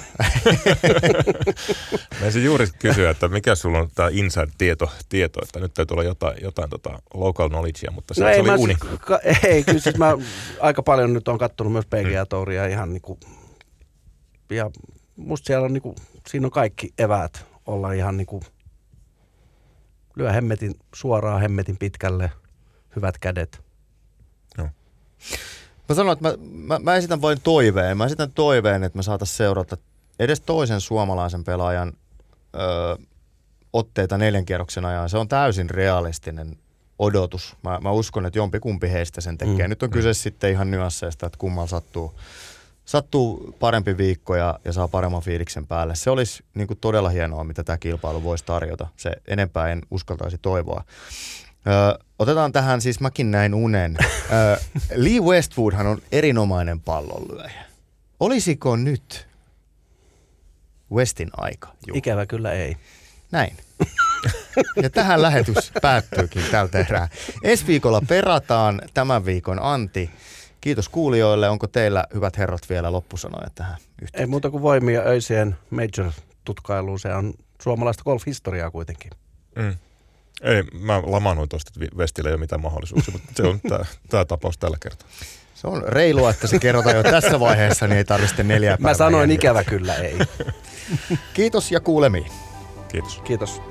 Mä ensin juuri kysyä, että mikä sulla on tämä inside-tieto, tieto, että nyt täytyy olla jotain, jotain tota local knowledgea, mutta se, No se ei, oli mä, uni. siis- ka, ei, kyllä siis mä aika paljon nyt on kattonut myös PGA-touria ihan niinku, ja musta siellä on niinku, siinä on kaikki eväät olla ihan niinku, lyö hemmetin suoraan hemmetin pitkälle, hyvät kädet. Mä sanon, että mä, mä, mä esitän vain toiveen. Mä esitän toiveen, että me saataisiin seurata edes toisen suomalaisen pelaajan ö, otteita neljän kierroksen ajan. Se on täysin realistinen odotus. Mä, mä uskon, että jompikumpi heistä sen tekee. Mm. Mm. Nyt on kyse sitten ihan nyansseista, että kummalla sattuu, sattuu parempi viikko ja, ja saa paremman fiiliksen päälle. Se olisi niin kuin todella hienoa, mitä tämä kilpailu voisi tarjota. Se enempää en uskaltaisi toivoa. Ö, otetaan tähän, siis mäkin näin unen. Ö, Lee Westwoodhan on erinomainen pallonlyöjä. Olisiko nyt Westin aika? Juu. Ikävä kyllä ei. Näin. Ja tähän lähetys päättyykin tältä erää. Ensi viikolla perataan tämän viikon Anti. Kiitos kuulijoille. Onko teillä, hyvät herrat, vielä loppusanoja tähän yhteyteen? Ei muuta kuin voimia öiseen major-tutkailuun. Se on suomalaista golf-historiaa kuitenkin. Mm. Ei, mä lamaannuin tuosta, että Vestillä ei ole mitään mahdollisuuksia, mutta se on tämä tapaus tällä kertaa. Se on reilua, että se kerrotaan jo tässä vaiheessa, niin ei tarvitse neljä Mä päivää sanoin ikävä kyllä ei. Kiitos ja kuulemiin. Kiitos. Kiitos.